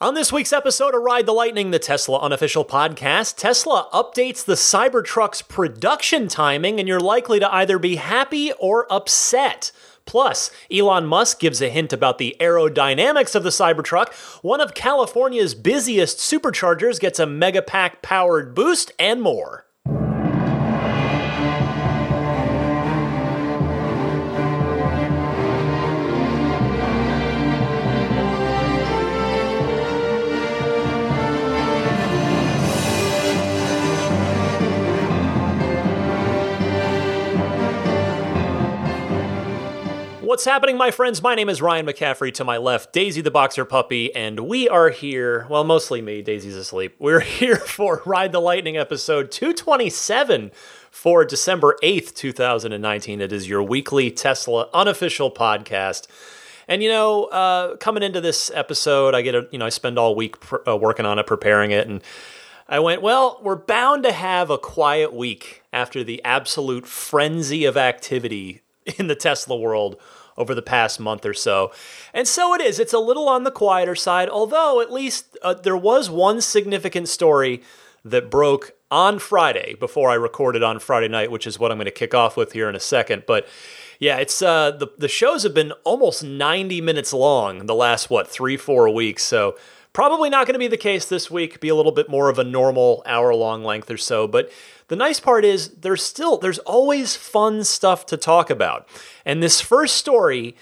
On this week's episode of Ride the Lightning, the Tesla unofficial podcast, Tesla updates the Cybertruck's production timing, and you're likely to either be happy or upset. Plus, Elon Musk gives a hint about the aerodynamics of the Cybertruck. One of California's busiest superchargers gets a Megapack powered boost, and more. What's happening, my friends? My name is Ryan McCaffrey. To my left, Daisy the Boxer Puppy, and we are here. Well, mostly me. Daisy's asleep. We're here for Ride the Lightning episode 227 for December 8th, 2019. It is your weekly Tesla unofficial podcast. And you know, uh, coming into this episode, I get a you know I spend all week pr- uh, working on it, preparing it, and I went, well, we're bound to have a quiet week after the absolute frenzy of activity in the Tesla world over the past month or so. And so it is. It's a little on the quieter side, although at least uh, there was one significant story that broke on Friday before I recorded on Friday night, which is what I'm going to kick off with here in a second. But yeah, it's uh, the the shows have been almost 90 minutes long the last what three four weeks, so probably not going to be the case this week. Be a little bit more of a normal hour long length or so, but the nice part is there's still there's always fun stuff to talk about. And this first story,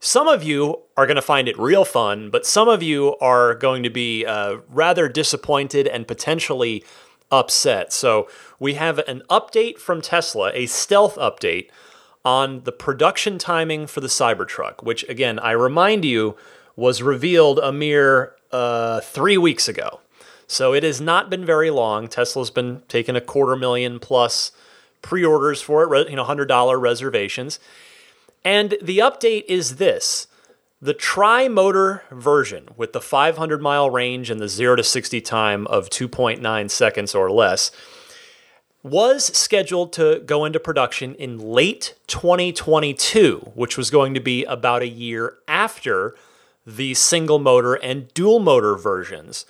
some of you are going to find it real fun, but some of you are going to be uh, rather disappointed and potentially upset. So we have an update from Tesla, a stealth update on the production timing for the Cybertruck, which again I remind you was revealed a mere uh, three weeks ago. So it has not been very long. Tesla's been taking a quarter million plus pre-orders for it, you know, $100 reservations. And the update is this. The tri-motor version with the 500 mile range and the 0 to 60 time of 2.9 seconds or less was scheduled to go into production in late 2022, which was going to be about a year after the single motor and dual motor versions.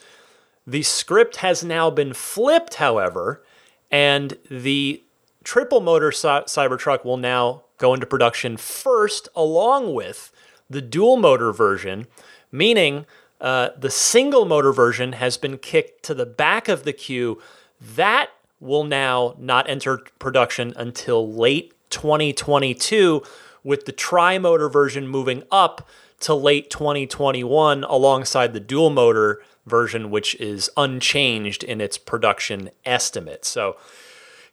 The script has now been flipped, however, and the triple motor Cybertruck will now go into production first, along with the dual motor version, meaning uh, the single motor version has been kicked to the back of the queue. That will now not enter production until late 2022, with the tri motor version moving up to late 2021 alongside the dual motor version, which is unchanged in its production estimate. So,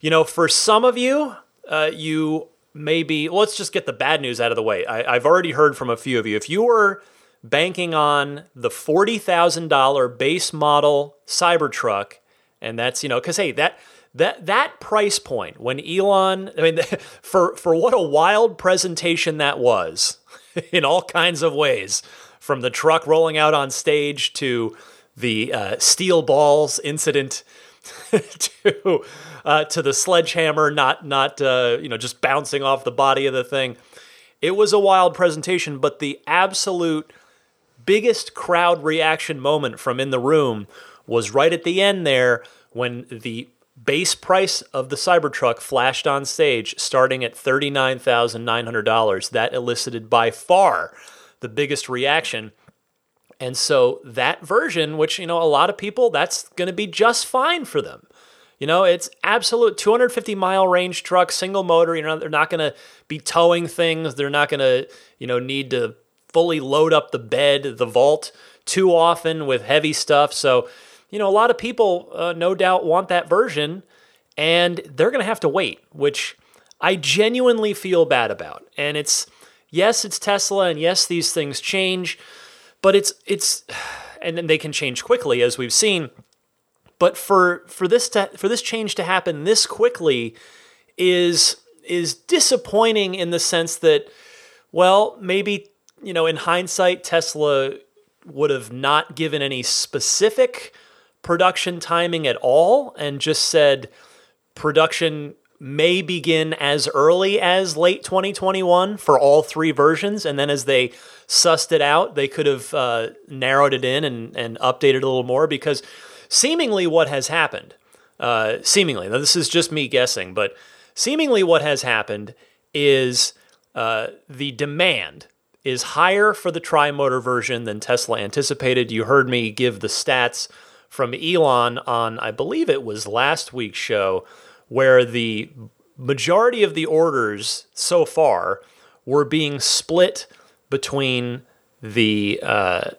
you know, for some of you, uh, you maybe, well, let's just get the bad news out of the way. I, I've already heard from a few of you. If you were banking on the $40,000 base model Cybertruck, and that's, you know, because hey, that, that that price point when Elon, I mean, for for what a wild presentation that was, in all kinds of ways, from the truck rolling out on stage to the uh, steel balls incident to uh, to the sledgehammer not not uh, you know just bouncing off the body of the thing. It was a wild presentation, but the absolute biggest crowd reaction moment from in the room was right at the end there when the base price of the Cybertruck flashed on stage starting at $39,900. That elicited by far the biggest reaction. And so that version, which, you know, a lot of people, that's going to be just fine for them. You know, it's absolute 250 mile range truck, single motor. You know, they're not going to be towing things. They're not going to, you know, need to fully load up the bed, the vault too often with heavy stuff. So, you know, a lot of people, uh, no doubt, want that version and they're going to have to wait, which I genuinely feel bad about. And it's, yes, it's Tesla, and yes, these things change. But it's it's and then they can change quickly as we've seen. But for for this to, for this change to happen this quickly is is disappointing in the sense that well, maybe you know, in hindsight Tesla would have not given any specific production timing at all and just said production may begin as early as late 2021 for all three versions. And then as they sussed it out, they could have uh, narrowed it in and, and updated a little more because seemingly what has happened, uh, seemingly, now this is just me guessing, but seemingly what has happened is uh, the demand is higher for the tri-motor version than Tesla anticipated. You heard me give the stats from Elon on, I believe it was last week's show, where the majority of the orders so far were being split between the uh,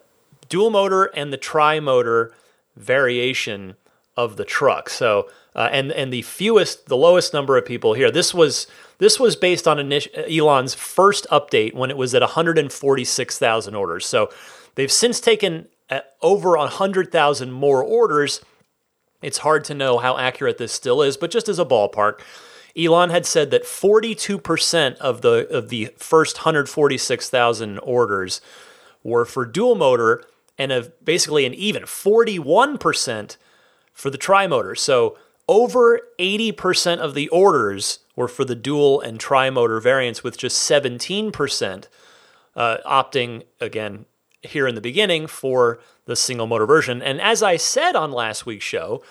dual motor and the tri motor variation of the truck. So, uh, and and the fewest, the lowest number of people here. This was this was based on Elon's first update when it was at 146,000 orders. So, they've since taken uh, over 100,000 more orders it's hard to know how accurate this still is, but just as a ballpark, Elon had said that 42% of the of the first 146,000 orders were for dual motor and of basically an even 41% for the tri motor. So over 80% of the orders were for the dual and tri motor variants, with just 17% uh, opting again here in the beginning for the single motor version. And as I said on last week's show,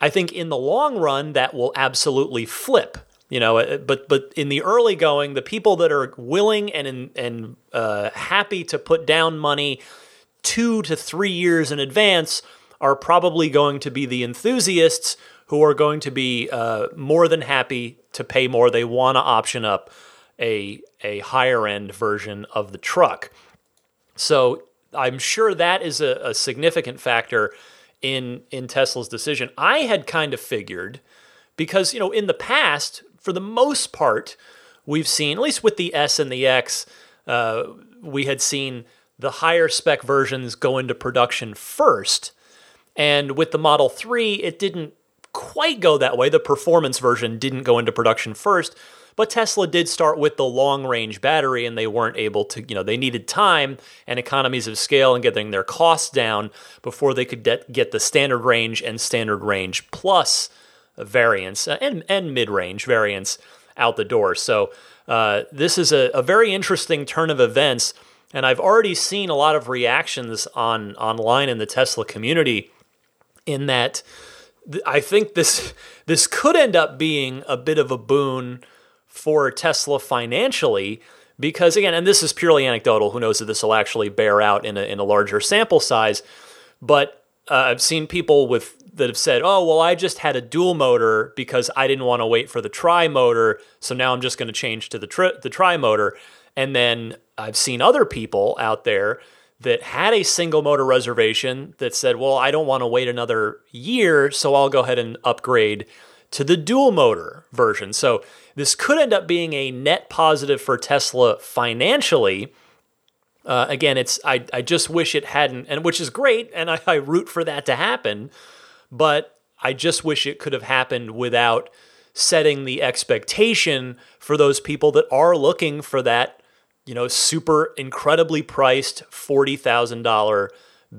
I think in the long run that will absolutely flip. You know, uh, but but in the early going, the people that are willing and and uh, happy to put down money two to three years in advance are probably going to be the enthusiasts who are going to be uh, more than happy to pay more. They want to option up a a higher end version of the truck. So I'm sure that is a, a significant factor in in Tesla's decision. I had kind of figured because you know in the past, for the most part, we've seen at least with the S and the X, uh, we had seen the higher spec versions go into production first, and with the Model Three, it didn't quite go that way. The performance version didn't go into production first. But Tesla did start with the long range battery, and they weren't able to, you know, they needed time and economies of scale and getting their costs down before they could get, get the standard range and standard range plus variants uh, and, and mid range variants out the door. So uh, this is a, a very interesting turn of events. And I've already seen a lot of reactions on online in the Tesla community in that I think this this could end up being a bit of a boon for Tesla financially because again and this is purely anecdotal who knows if this will actually bear out in a, in a larger sample size but uh, I've seen people with that have said oh well I just had a dual motor because I didn't want to wait for the tri motor so now I'm just going to change to the tri- the tri motor and then I've seen other people out there that had a single motor reservation that said well I don't want to wait another year so I'll go ahead and upgrade to the dual motor version. So this could end up being a net positive for Tesla financially. Uh, again, it's I, I just wish it hadn't, and which is great, and I, I root for that to happen. But I just wish it could have happened without setting the expectation for those people that are looking for that, you know, super incredibly priced forty thousand dollar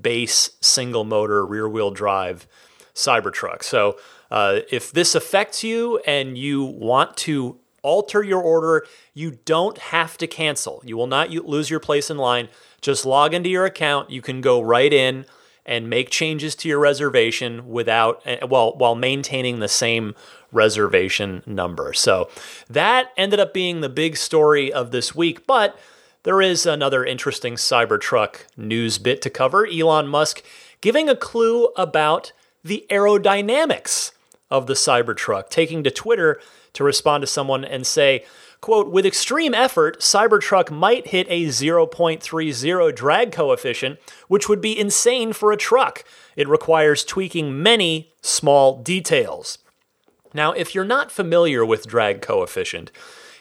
base single motor rear wheel drive Cybertruck. So uh, if this affects you and you want to alter your order, you don't have to cancel. You will not lose your place in line. Just log into your account. You can go right in and make changes to your reservation without eh, well while maintaining the same reservation number. So that ended up being the big story of this week, but there is another interesting Cybertruck news bit to cover. Elon Musk giving a clue about the aerodynamics of the Cybertruck, taking to Twitter to respond to someone and say, quote, with extreme effort, Cybertruck might hit a 0.30 drag coefficient, which would be insane for a truck. It requires tweaking many small details. Now, if you're not familiar with drag coefficient,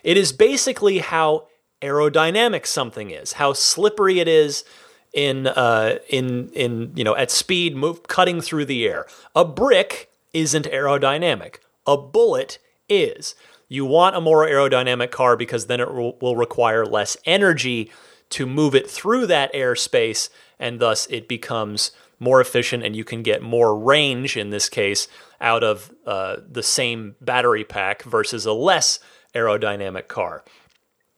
it is basically how aerodynamic something is, how slippery it is in uh, in in you know at speed, move cutting through the air. A brick isn't aerodynamic. A bullet is. You want a more aerodynamic car because then it will require less energy to move it through that airspace, and thus it becomes more efficient and you can get more range in this case out of uh, the same battery pack versus a less aerodynamic car.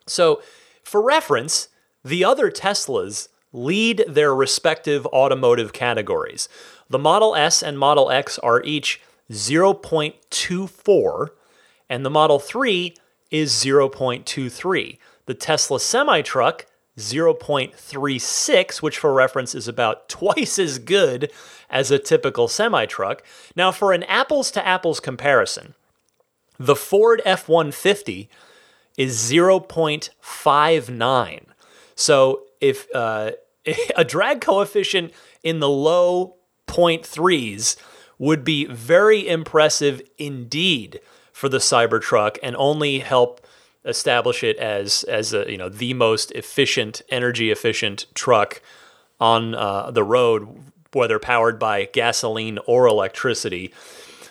So, for reference, the other Teslas lead their respective automotive categories. The Model S and Model X are each 0.24, and the Model 3 is 0.23. The Tesla semi truck, 0.36, which for reference is about twice as good as a typical semi truck. Now, for an apples to apples comparison, the Ford F 150 is 0.59. So if uh, a drag coefficient in the low 0.3s would be very impressive indeed for the Cybertruck and only help establish it as as a, you know the most efficient energy efficient truck on uh, the road whether powered by gasoline or electricity.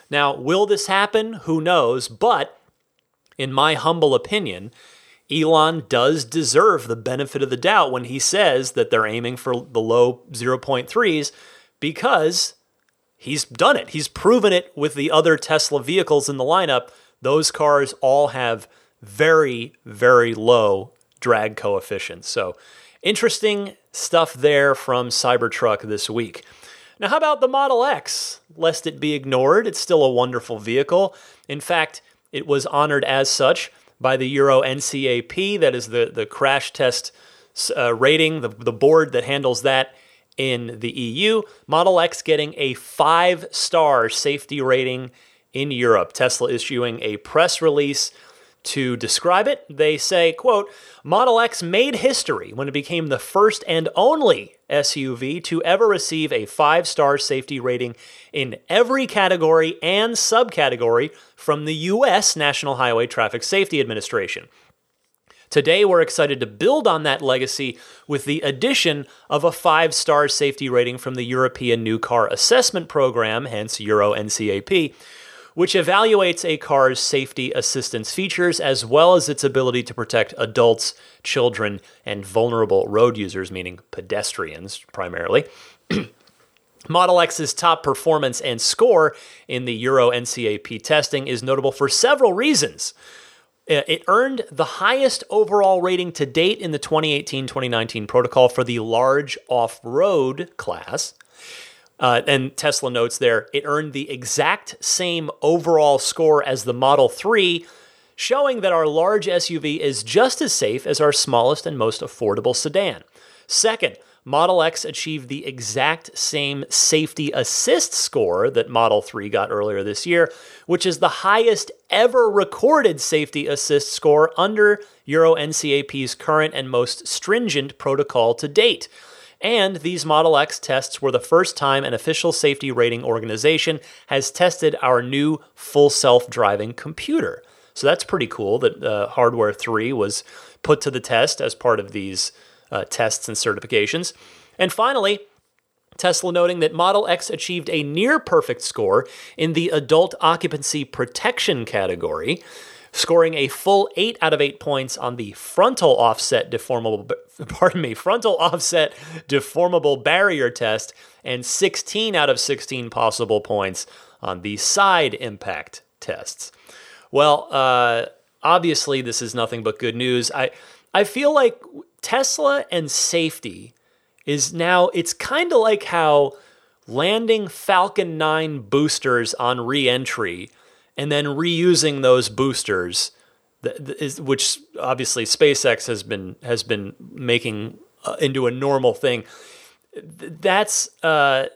Now, will this happen? Who knows, but in my humble opinion, Elon does deserve the benefit of the doubt when he says that they're aiming for the low 0.3s because he's done it. He's proven it with the other Tesla vehicles in the lineup. Those cars all have very, very low drag coefficients. So, interesting stuff there from Cybertruck this week. Now, how about the Model X? Lest it be ignored, it's still a wonderful vehicle. In fact, it was honored as such by the Euro NCAP, that is the, the crash test uh, rating, the, the board that handles that in the EU. Model X getting a five star safety rating in Europe. Tesla issuing a press release to describe it, they say, quote, Model X made history when it became the first and only SUV to ever receive a five star safety rating in every category and subcategory from the U.S. National Highway Traffic Safety Administration. Today, we're excited to build on that legacy with the addition of a five star safety rating from the European New Car Assessment Program, hence Euro NCAP which evaluates a car's safety assistance features as well as its ability to protect adults, children, and vulnerable road users, meaning pedestrians primarily. Model X's top performance and score in the Euro NCAP testing is notable for several reasons. Uh, it earned the highest overall rating to date in the 2018 2019 protocol for the large off road class. Uh, and Tesla notes there, it earned the exact same overall score as the Model 3, showing that our large SUV is just as safe as our smallest and most affordable sedan. Second, Model X achieved the exact same safety assist score that Model 3 got earlier this year, which is the highest ever recorded safety assist score under Euro NCAP's current and most stringent protocol to date. And these Model X tests were the first time an official safety rating organization has tested our new full self driving computer. So that's pretty cool that uh, Hardware 3 was put to the test as part of these uh, tests and certifications. And finally, Tesla noting that Model X achieved a near perfect score in the adult occupancy protection category, scoring a full 8 out of 8 points on the frontal offset deformable pardon me, frontal offset deformable barrier test and 16 out of 16 possible points on the side impact tests. Well, uh, obviously this is nothing but good news. I I feel like Tesla and safety is now it's kind of like how landing Falcon 9 boosters on re-entry and then reusing those boosters, which obviously SpaceX has been has been making uh, into a normal thing. That's uh,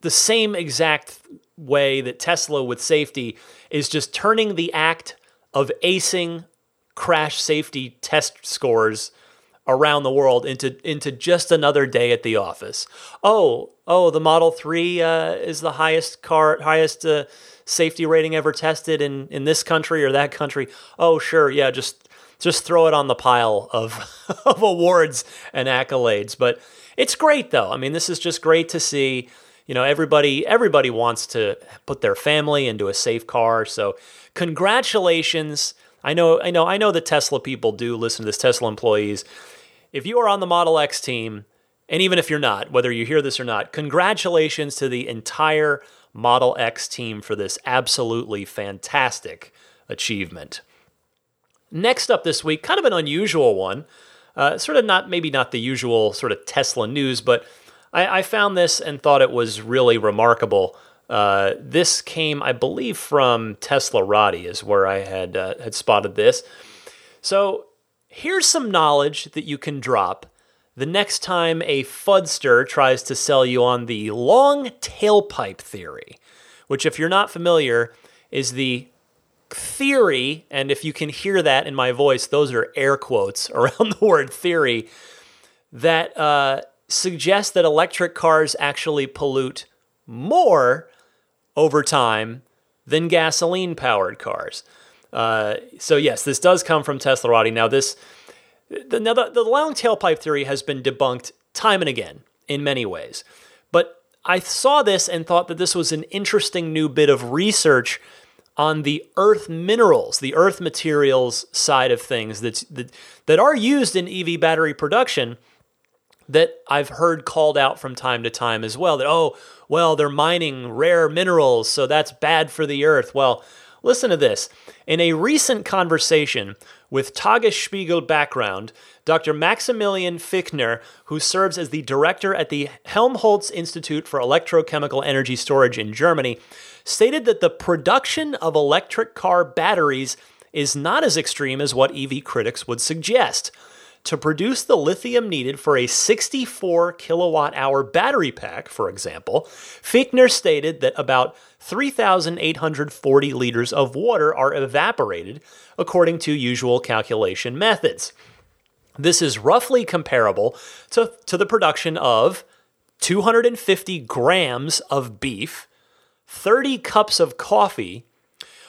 the same exact way that Tesla with safety is just turning the act of acing crash safety test scores around the world into into just another day at the office. Oh, oh, the Model Three uh, is the highest car, highest uh, safety rating ever tested in in this country or that country. Oh, sure, yeah, just just throw it on the pile of of awards and accolades. But it's great though. I mean, this is just great to see. You know, everybody everybody wants to put their family into a safe car. So, congratulations. I know I know I know the Tesla people do listen to this Tesla employees. If you are on the Model X team, and even if you're not, whether you hear this or not, congratulations to the entire Model X team for this absolutely fantastic achievement. Next up this week, kind of an unusual one. Uh, sort of not, maybe not the usual sort of Tesla news, but I, I found this and thought it was really remarkable. Uh, this came, I believe, from Teslarati, is where I had uh, had spotted this. So here's some knowledge that you can drop the next time a fudster tries to sell you on the long tailpipe theory, which, if you're not familiar, is the theory, and if you can hear that in my voice, those are air quotes around the word theory, that uh, suggest that electric cars actually pollute more over time than gasoline powered cars. Uh, so, yes, this does come from Teslarati. Now, this the, now, the, the long tailpipe theory has been debunked time and again in many ways. But I saw this and thought that this was an interesting new bit of research on the earth minerals, the earth materials side of things that's, that, that are used in EV battery production that I've heard called out from time to time as well that, oh, well, they're mining rare minerals, so that's bad for the earth. Well, listen to this. In a recent conversation with Tagesspiegel background, Dr. Maximilian Fichtner, who serves as the director at the Helmholtz Institute for Electrochemical Energy Storage in Germany, stated that the production of electric car batteries is not as extreme as what EV critics would suggest. To produce the lithium needed for a 64 kilowatt hour battery pack, for example, Fichtner stated that about 3,840 liters of water are evaporated according to usual calculation methods. This is roughly comparable to, to the production of 250 grams of beef, 30 cups of coffee,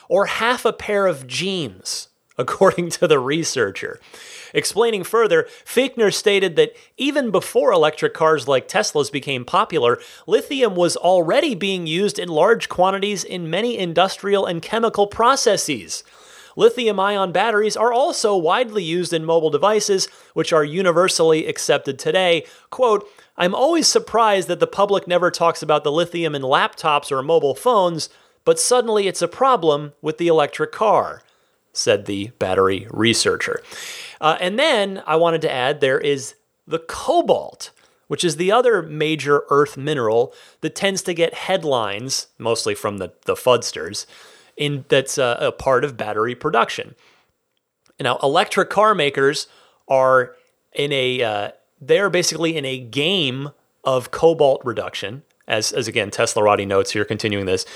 or half a pair of jeans, according to the researcher. Explaining further, Fichtner stated that even before electric cars like Tesla's became popular, lithium was already being used in large quantities in many industrial and chemical processes. Lithium ion batteries are also widely used in mobile devices, which are universally accepted today. Quote, I'm always surprised that the public never talks about the lithium in laptops or mobile phones, but suddenly it's a problem with the electric car, said the battery researcher. Uh, and then I wanted to add there is the cobalt, which is the other major earth mineral that tends to get headlines, mostly from the, the fudsters, in, that's a, a part of battery production. Now, electric car makers are in a, uh, they're basically in a game of cobalt reduction, as, as again, Teslarati notes here, continuing this.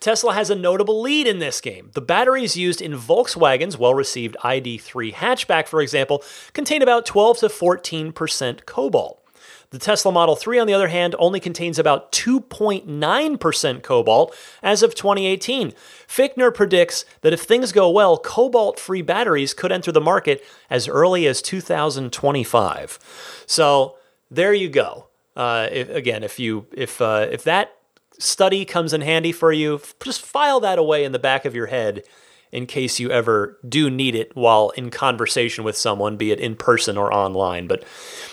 Tesla has a notable lead in this game. The batteries used in Volkswagen's well received ID3 hatchback, for example, contain about 12 to 14% cobalt. The Tesla Model 3, on the other hand, only contains about 2.9% cobalt as of 2018. Fichtner predicts that if things go well, cobalt free batteries could enter the market as early as 2025. So there you go. Uh, if, again, if you if uh, if that study comes in handy for you, just file that away in the back of your head in case you ever do need it while in conversation with someone, be it in person or online. But,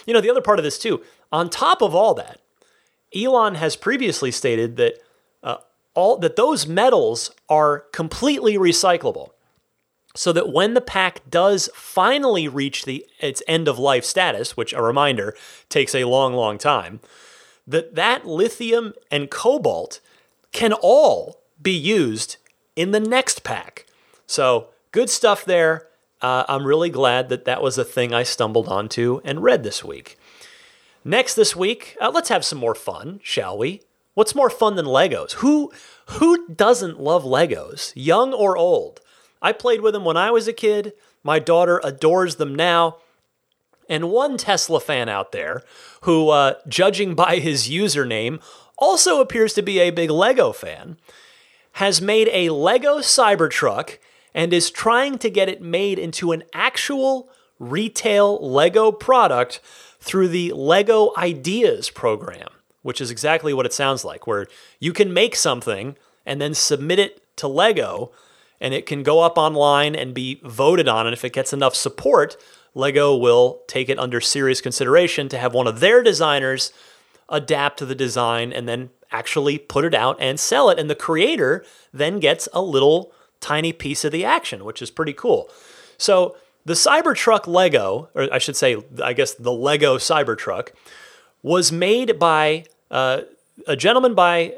you know, the other part of this too, on top of all that, Elon has previously stated that uh, all that those metals are completely recyclable. So that when the pack does finally reach the its end of life status, which a reminder takes a long, long time, that that lithium and cobalt can all be used in the next pack. So good stuff there. Uh, I'm really glad that that was a thing I stumbled onto and read this week. Next this week, uh, let's have some more fun, shall we? What's more fun than Legos? Who who doesn't love Legos, young or old? I played with them when I was a kid. My daughter adores them now. And one Tesla fan out there who, uh, judging by his username, also appears to be a big Lego fan, has made a Lego Cybertruck and is trying to get it made into an actual retail Lego product through the Lego Ideas program, which is exactly what it sounds like, where you can make something and then submit it to Lego and it can go up online and be voted on. And if it gets enough support, Lego will take it under serious consideration to have one of their designers adapt to the design and then actually put it out and sell it. And the creator then gets a little tiny piece of the action, which is pretty cool. So the Cybertruck Lego, or I should say, I guess the Lego Cybertruck, was made by uh, a gentleman by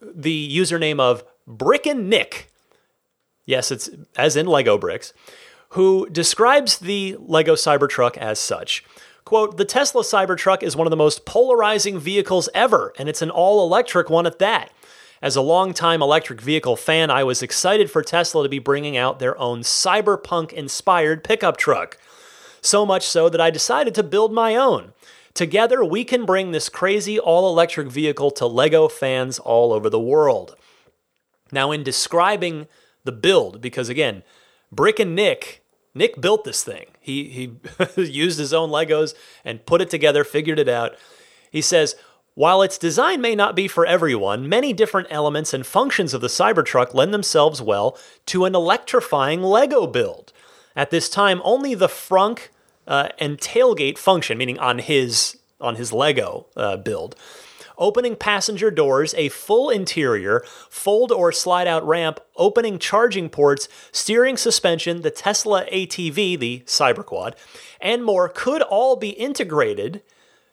the username of Brick and Nick. Yes, it's as in Lego bricks, who describes the Lego Cybertruck as such. Quote, the Tesla Cybertruck is one of the most polarizing vehicles ever, and it's an all electric one at that. As a longtime electric vehicle fan, I was excited for Tesla to be bringing out their own cyberpunk inspired pickup truck. So much so that I decided to build my own. Together, we can bring this crazy all electric vehicle to LEGO fans all over the world. Now, in describing the build, because again, Brick and Nick Nick built this thing. He he used his own Legos and put it together, figured it out. He says, while its design may not be for everyone, many different elements and functions of the Cybertruck lend themselves well to an electrifying Lego build. At this time, only the frunk uh, and tailgate function, meaning on his on his Lego uh, build, opening passenger doors, a full interior, fold or slide out ramp, opening charging ports, steering suspension, the Tesla ATV, the Cyberquad, and more could all be integrated.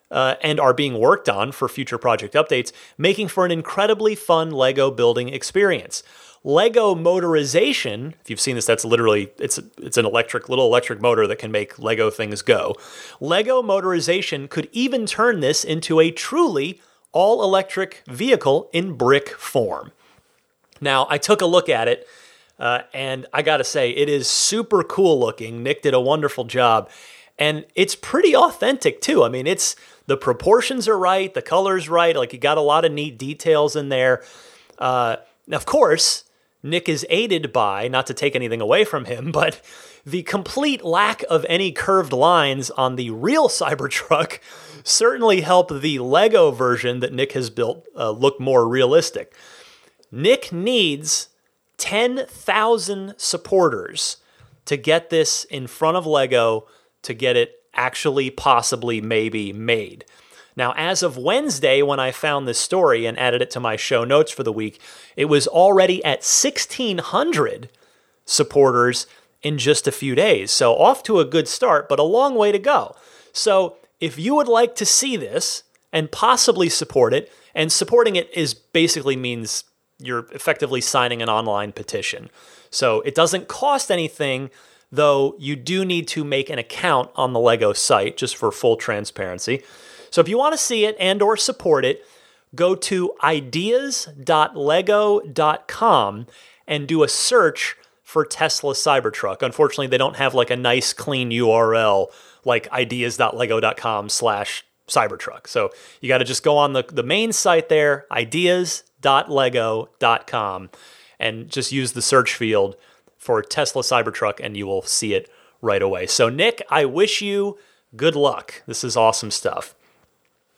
Uh, and are being worked on for future project updates, making for an incredibly fun Lego building experience. Lego motorization, if you've seen this, that's literally it's it's an electric little electric motor that can make Lego things go. Lego motorization could even turn this into a truly all electric vehicle in brick form. Now, I took a look at it, uh, and I gotta say, it is super cool looking. Nick did a wonderful job, and it's pretty authentic too. I mean, it's the proportions are right, the colors right. Like you got a lot of neat details in there. Uh, of course, Nick is aided by, not to take anything away from him, but the complete lack of any curved lines on the real Cybertruck certainly help the Lego version that Nick has built uh, look more realistic. Nick needs 10,000 supporters to get this in front of Lego to get it actually possibly maybe made. Now, as of Wednesday, when I found this story and added it to my show notes for the week, it was already at 1,600 supporters in just a few days. So, off to a good start, but a long way to go. So, if you would like to see this and possibly support it, and supporting it is basically means you're effectively signing an online petition. So it doesn't cost anything, though you do need to make an account on the Lego site just for full transparency. So if you want to see it and or support it, go to ideas.lego.com and do a search for Tesla Cybertruck. Unfortunately, they don't have like a nice clean URL like ideas.lego.com slash Cybertruck. So you got to just go on the, the main site there, ideas.lego.com, and just use the search field for Tesla Cybertruck, and you will see it right away. So, Nick, I wish you good luck. This is awesome stuff.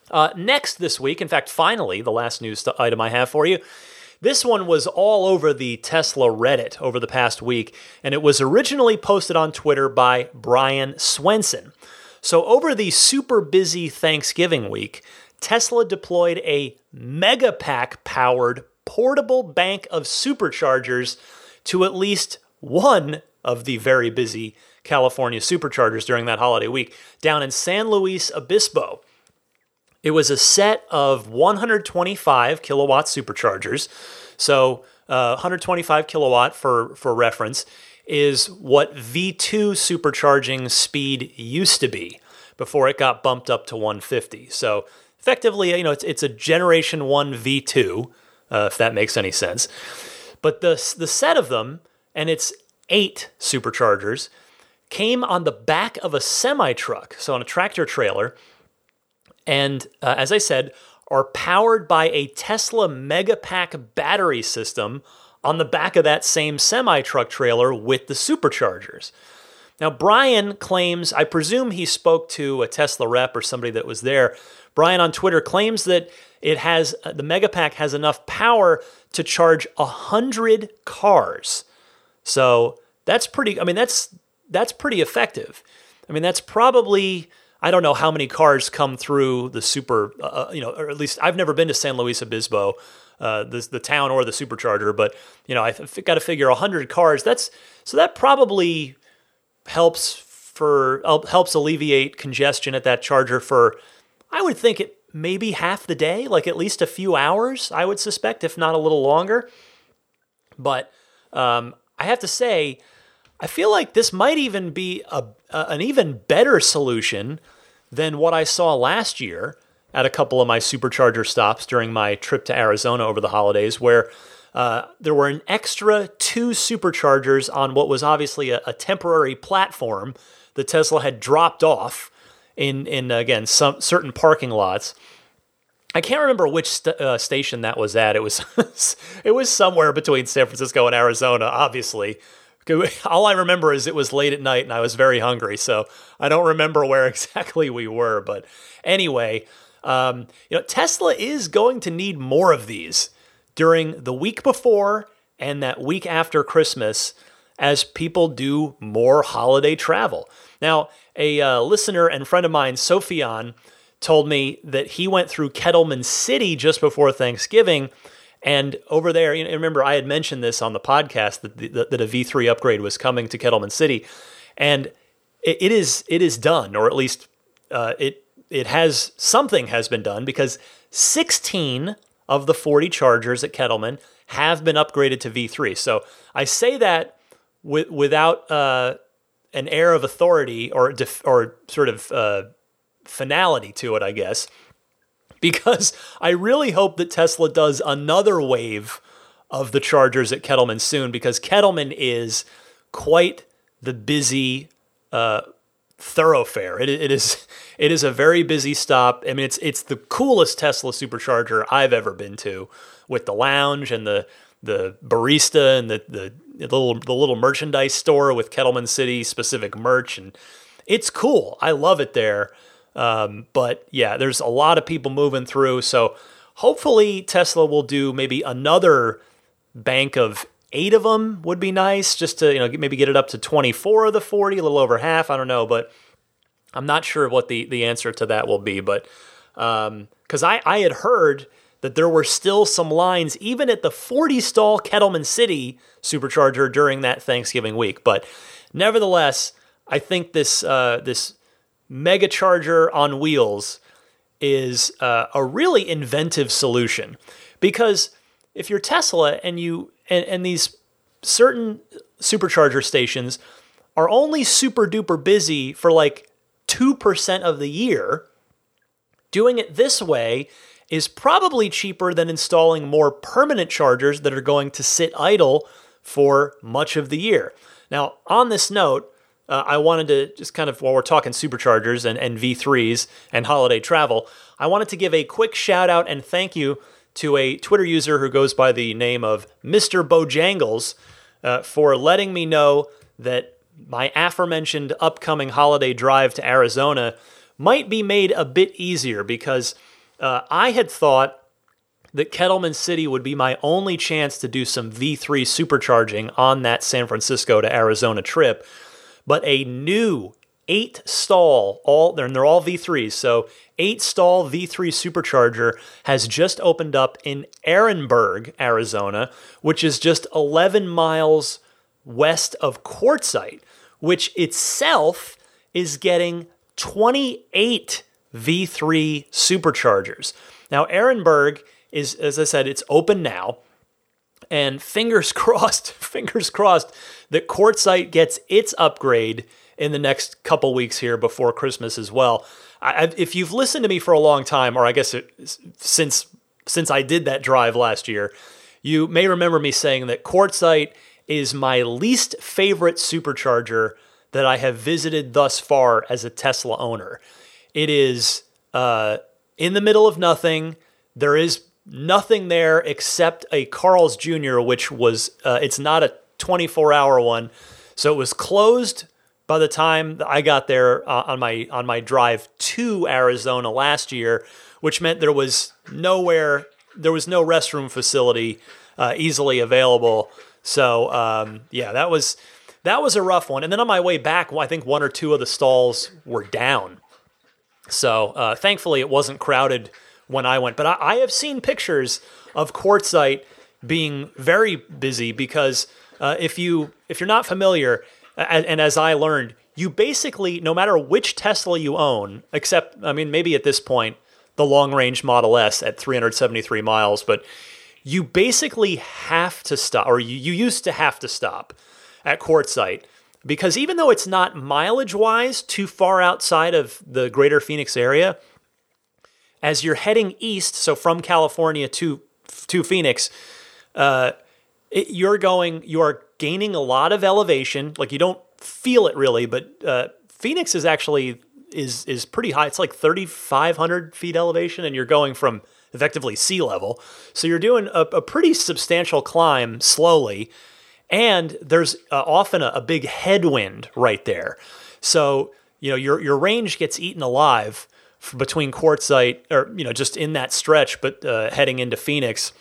Uh, next this week, in fact, finally, the last news item I have for you this one was all over the Tesla Reddit over the past week, and it was originally posted on Twitter by Brian Swenson. So, over the super busy Thanksgiving week, Tesla deployed a Megapack powered portable bank of superchargers to at least one of the very busy California superchargers during that holiday week down in San Luis Obispo. It was a set of 125 kilowatt superchargers. So, uh, 125 kilowatt for for reference is what V2 supercharging speed used to be before it got bumped up to 150. So, effectively, you know, it's it's a generation 1 V2, uh, if that makes any sense. But the the set of them and it's 8 superchargers came on the back of a semi truck, so on a tractor trailer and uh, as I said, are powered by a Tesla Megapack battery system on the back of that same semi truck trailer with the superchargers. Now, Brian claims, I presume he spoke to a Tesla rep or somebody that was there. Brian on Twitter claims that it has uh, the Megapack has enough power to charge a hundred cars. So that's pretty. I mean, that's that's pretty effective. I mean, that's probably I don't know how many cars come through the super, uh, uh you know, or at least I've never been to San Luis Obispo, uh, the the town or the supercharger, but you know, I've got to figure hundred cars. That's so that probably helps for helps alleviate congestion at that charger for I would think it maybe half the day, like at least a few hours, I would suspect, if not a little longer. But um, I have to say, I feel like this might even be a, a, an even better solution than what I saw last year at a couple of my supercharger stops during my trip to Arizona over the holidays, where uh, there were an extra two superchargers on what was obviously a, a temporary platform that Tesla had dropped off in in again some certain parking lots. I can't remember which st- uh, station that was at. It was it was somewhere between San Francisco and Arizona, obviously. All I remember is it was late at night and I was very hungry, so I don't remember where exactly we were. But anyway, um, you know, Tesla is going to need more of these during the week before and that week after Christmas as people do more holiday travel. Now, a uh, listener and friend of mine, Sophion, told me that he went through Kettleman City just before Thanksgiving. And over there, you know, remember I had mentioned this on the podcast that, the, that a V3 upgrade was coming to Kettleman City, and it, it is it is done, or at least uh, it it has something has been done because 16 of the 40 chargers at Kettleman have been upgraded to V3. So I say that with, without uh, an air of authority or def- or sort of uh, finality to it, I guess, because I really hope that Tesla does another wave of the chargers at Kettleman soon, because Kettleman is quite the busy uh, thoroughfare. It, it is it is a very busy stop. I mean, it's it's the coolest Tesla supercharger I've ever been to, with the lounge and the the barista and the, the the little the little merchandise store with Kettleman City specific merch, and it's cool. I love it there. Um, but yeah, there's a lot of people moving through, so hopefully Tesla will do maybe another bank of eight of them would be nice, just to you know maybe get it up to 24 of the 40, a little over half. I don't know, but I'm not sure what the the answer to that will be. But because um, I I had heard that there were still some lines even at the 40 stall Kettleman City supercharger during that Thanksgiving week. But nevertheless, I think this uh, this mega charger on wheels is uh, a really inventive solution because if you're Tesla and you and, and these certain supercharger stations are only super duper busy for like 2% of the year, doing it this way is probably cheaper than installing more permanent chargers that are going to sit idle for much of the year. Now, on this note, uh, I wanted to just kind of, while we're talking superchargers and, and V3s and holiday travel, I wanted to give a quick shout out and thank you to a Twitter user who goes by the name of Mr. Bojangles uh, for letting me know that my aforementioned upcoming holiday drive to Arizona might be made a bit easier because uh, I had thought that Kettleman City would be my only chance to do some V3 supercharging on that San Francisco to Arizona trip, but a new eight stall, all and they're all V3s, so eight stall V3 supercharger has just opened up in Ehrenberg, Arizona, which is just 11 miles west of Quartzsite, which itself is getting 28 V3 superchargers. Now, Ehrenberg is, as I said, it's open now. And fingers crossed, fingers crossed that Quartzsite gets its upgrade in the next couple weeks here before Christmas as well. I, if you've listened to me for a long time, or I guess it, since since I did that drive last year, you may remember me saying that Quartzsite is my least favorite supercharger that I have visited thus far as a Tesla owner. It is uh, in the middle of nothing. There is nothing there except a Carl's Jr., which was uh, it's not a 24 hour one, so it was closed by the time I got there uh, on my on my drive to Arizona last year, which meant there was nowhere, there was no restroom facility uh, easily available. So um, yeah, that was that was a rough one. And then on my way back, I think one or two of the stalls were down. So uh, thankfully, it wasn't crowded when I went. But I, I have seen pictures of Quartzsite being very busy because uh, if you if you're not familiar, and, and as I learned, you basically no matter which Tesla you own, except I mean maybe at this point the long range Model S at 373 miles, but you basically have to stop, or you, you used to have to stop at Quartzsite because even though it's not mileage wise too far outside of the greater Phoenix area, as you're heading east, so from California to to Phoenix, uh, it, you're going, you are gaining a lot of elevation. Like you don't feel it really, but uh, Phoenix is actually is is pretty high. It's like 3,500 feet elevation, and you're going from effectively sea level. So you're doing a, a pretty substantial climb slowly, and there's uh, often a, a big headwind right there. So you know your your range gets eaten alive between Quartzsite or you know just in that stretch, but uh, heading into Phoenix.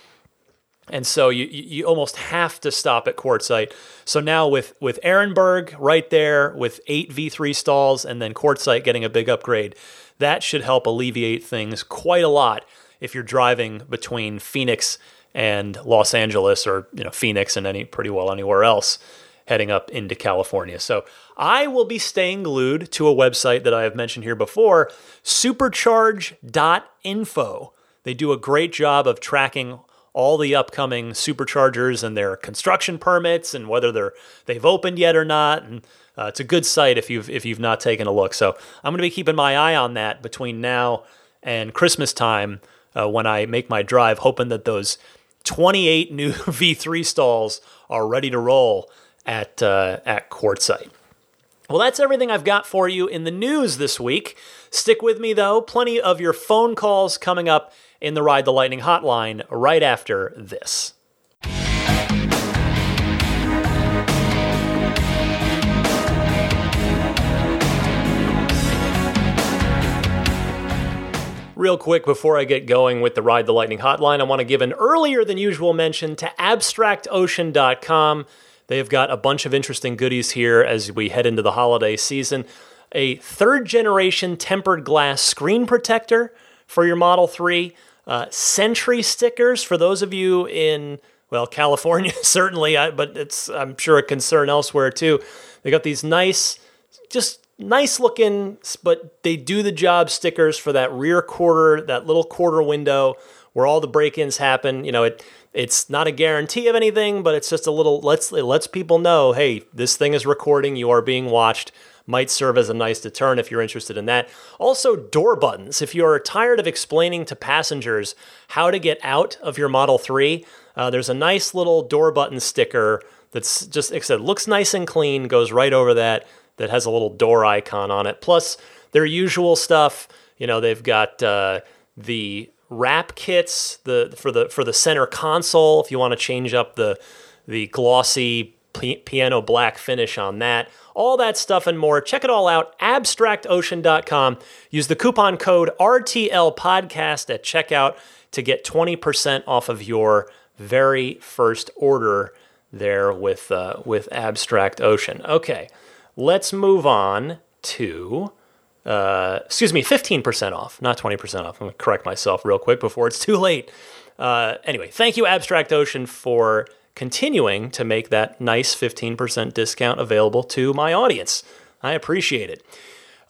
And so you, you almost have to stop at Quartzsite. So now with with Ehrenberg right there with eight V3 stalls and then Quartzsite getting a big upgrade, that should help alleviate things quite a lot if you're driving between Phoenix and Los Angeles or you know Phoenix and any pretty well anywhere else heading up into California. So I will be staying glued to a website that I have mentioned here before, supercharge.info. They do a great job of tracking all the upcoming superchargers and their construction permits and whether they're they've opened yet or not. And uh, it's a good site if you've if you've not taken a look. So I'm going to be keeping my eye on that between now and Christmas time uh, when I make my drive, hoping that those 28 new V3 stalls are ready to roll at uh, at Quartzsite. Well, that's everything I've got for you in the news this week. Stick with me though, plenty of your phone calls coming up in the Ride the Lightning hotline right after this. Real quick before I get going with the Ride the Lightning hotline, I want to give an earlier than usual mention to abstractocean.com. They've got a bunch of interesting goodies here as we head into the holiday season. A third generation tempered glass screen protector for your Model 3, uh, Sentry stickers for those of you in, well, California, certainly, but it's, I'm sure, a concern elsewhere too. They got these nice, just nice looking, but they do the job stickers for that rear quarter, that little quarter window where all the break-ins happen. You know, it it's not a guarantee of anything, but it's just a little lets it lets people know, hey, this thing is recording, you are being watched. Might serve as a nice deterrent if you're interested in that. Also, door buttons. If you're tired of explaining to passengers how to get out of your Model 3, uh, there's a nice little door button sticker that's just, like I said, looks nice and clean, goes right over that that has a little door icon on it. Plus, their usual stuff. You know, they've got uh, the wrap kits the for the for the center console if you want to change up the the glossy piano black finish on that. All that stuff and more. Check it all out. Abstractocean.com. Use the coupon code RTL Podcast at checkout to get 20% off of your very first order there with uh, with Abstract Ocean. Okay, Let's move on to, uh, excuse me, 15% off, not 20% off. I'm going to correct myself real quick before it's too late. Uh, anyway, thank you, Abstract Ocean, for continuing to make that nice 15% discount available to my audience. I appreciate it.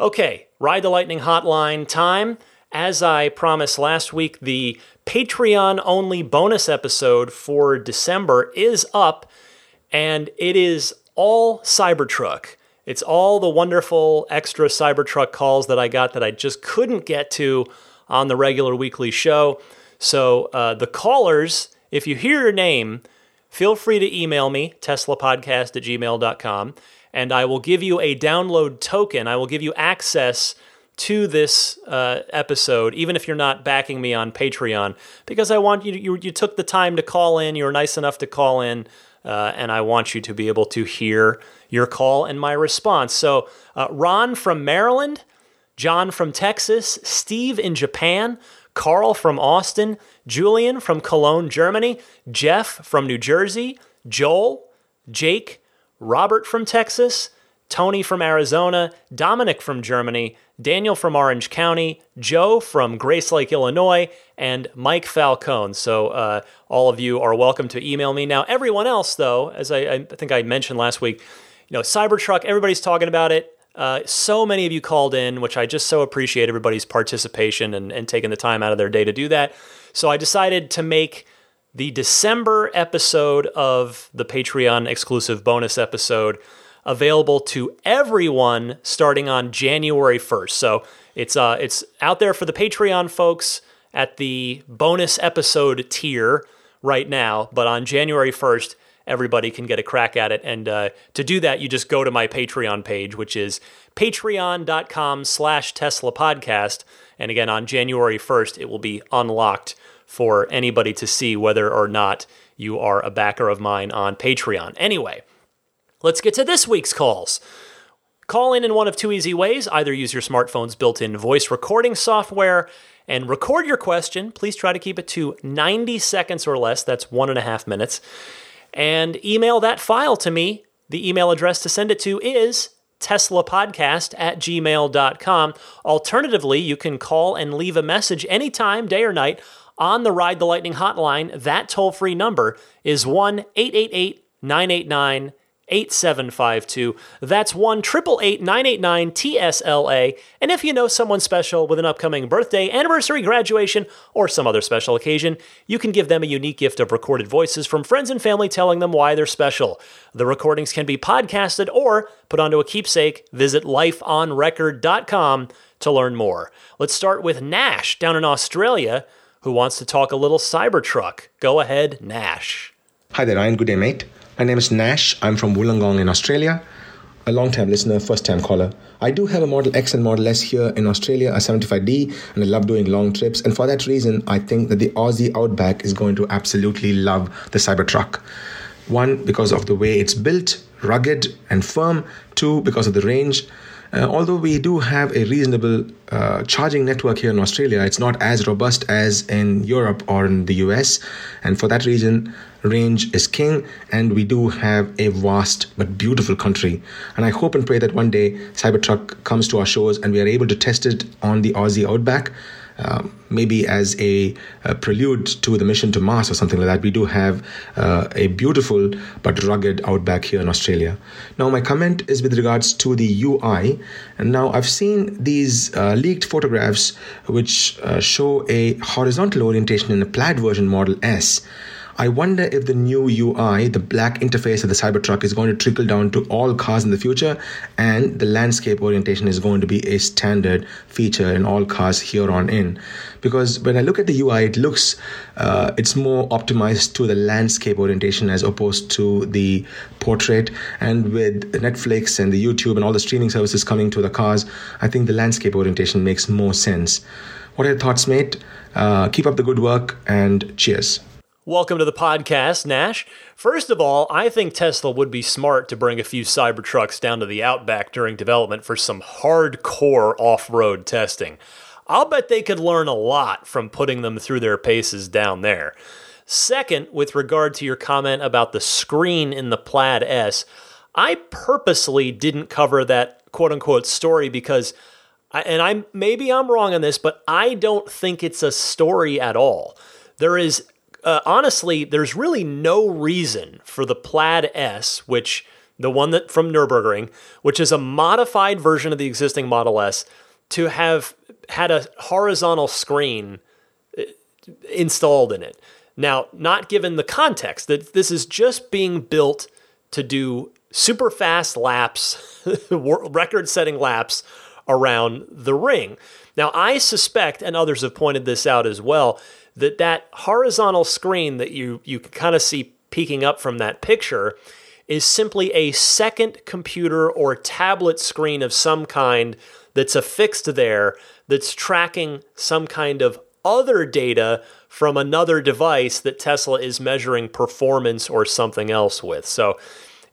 Okay, Ride the Lightning hotline time. As I promised last week, the Patreon only bonus episode for December is up, and it is all Cybertruck. It's all the wonderful extra Cybertruck calls that I got that I just couldn't get to on the regular weekly show. So uh, the callers, if you hear your name, feel free to email me, teslapodcast at gmail.com, and I will give you a download token. I will give you access to this uh, episode, even if you're not backing me on Patreon, because I want you, to, you, you took the time to call in, you were nice enough to call in, uh, and I want you to be able to hear your call and my response. So, uh, Ron from Maryland, John from Texas, Steve in Japan, Carl from Austin, Julian from Cologne, Germany, Jeff from New Jersey, Joel, Jake, Robert from Texas, Tony from Arizona, Dominic from Germany, Daniel from Orange County, Joe from Grace Lake, Illinois, and Mike Falcone. So uh, all of you are welcome to email me. Now, everyone else, though, as I, I think I mentioned last week, you know, Cybertruck, everybody's talking about it. Uh, so many of you called in, which I just so appreciate everybody's participation and, and taking the time out of their day to do that. So I decided to make the December episode of the Patreon exclusive bonus episode available to everyone starting on January 1st. So it's uh, it's out there for the Patreon folks at the bonus episode tier right now, but on January 1st, everybody can get a crack at it. And uh, to do that, you just go to my Patreon page, which is patreon.com slash Tesla podcast. And again, on January 1st, it will be unlocked for anybody to see whether or not you are a backer of mine on Patreon. Anyway, let's get to this week's calls. Call in in one of two easy ways. Either use your smartphone's built in voice recording software and record your question. Please try to keep it to 90 seconds or less. That's one and a half minutes and email that file to me. The email address to send it to is teslapodcast at gmail.com. Alternatively, you can call and leave a message anytime, day or night, on the Ride the Lightning hotline. That toll free number is 1 888 989 8752. That's 1 989 TSLA. And if you know someone special with an upcoming birthday, anniversary, graduation, or some other special occasion, you can give them a unique gift of recorded voices from friends and family telling them why they're special. The recordings can be podcasted or put onto a keepsake. Visit lifeonrecord.com to learn more. Let's start with Nash down in Australia who wants to talk a little Cybertruck. Go ahead, Nash. Hi there, Ryan. Good day, mate. My name is Nash. I'm from Wollongong in Australia. A long time listener, first time caller. I do have a Model X and Model S here in Australia, a 75D, and I love doing long trips. And for that reason, I think that the Aussie Outback is going to absolutely love the Cybertruck. One, because of the way it's built, rugged and firm. Two, because of the range. Uh, although we do have a reasonable uh, charging network here in Australia, it's not as robust as in Europe or in the US. And for that reason, range is king. And we do have a vast but beautiful country. And I hope and pray that one day Cybertruck comes to our shores and we are able to test it on the Aussie Outback. Uh, maybe as a, a, prelude to the mission to Mars or something like that. We do have uh, a beautiful but rugged outback here in Australia. Now, my comment is with regards to the UI. And now I've seen these uh, leaked photographs which uh, show a horizontal orientation in a plaid version Model S. I wonder if the new UI, the black interface of the Cybertruck, is going to trickle down to all cars in the future, and the landscape orientation is going to be a standard feature in all cars here on in. Because when I look at the UI, it looks uh, it's more optimized to the landscape orientation as opposed to the portrait. And with Netflix and the YouTube and all the streaming services coming to the cars, I think the landscape orientation makes more sense. What are your thoughts, mate? Uh, keep up the good work and cheers. Welcome to the podcast, Nash. First of all, I think Tesla would be smart to bring a few Cybertrucks down to the Outback during development for some hardcore off road testing. I'll bet they could learn a lot from putting them through their paces down there. Second, with regard to your comment about the screen in the Plaid S, I purposely didn't cover that quote unquote story because I, and I'm maybe I'm wrong on this, but I don't think it's a story at all. There is uh, honestly, there's really no reason for the Plaid S, which the one that from Nurburgring, which is a modified version of the existing Model S, to have had a horizontal screen uh, installed in it. Now, not given the context that this is just being built to do super fast laps, record setting laps around the ring. Now, I suspect, and others have pointed this out as well, that that horizontal screen that you you can kind of see peeking up from that picture is simply a second computer or tablet screen of some kind that's affixed there that's tracking some kind of other data from another device that Tesla is measuring performance or something else with. So,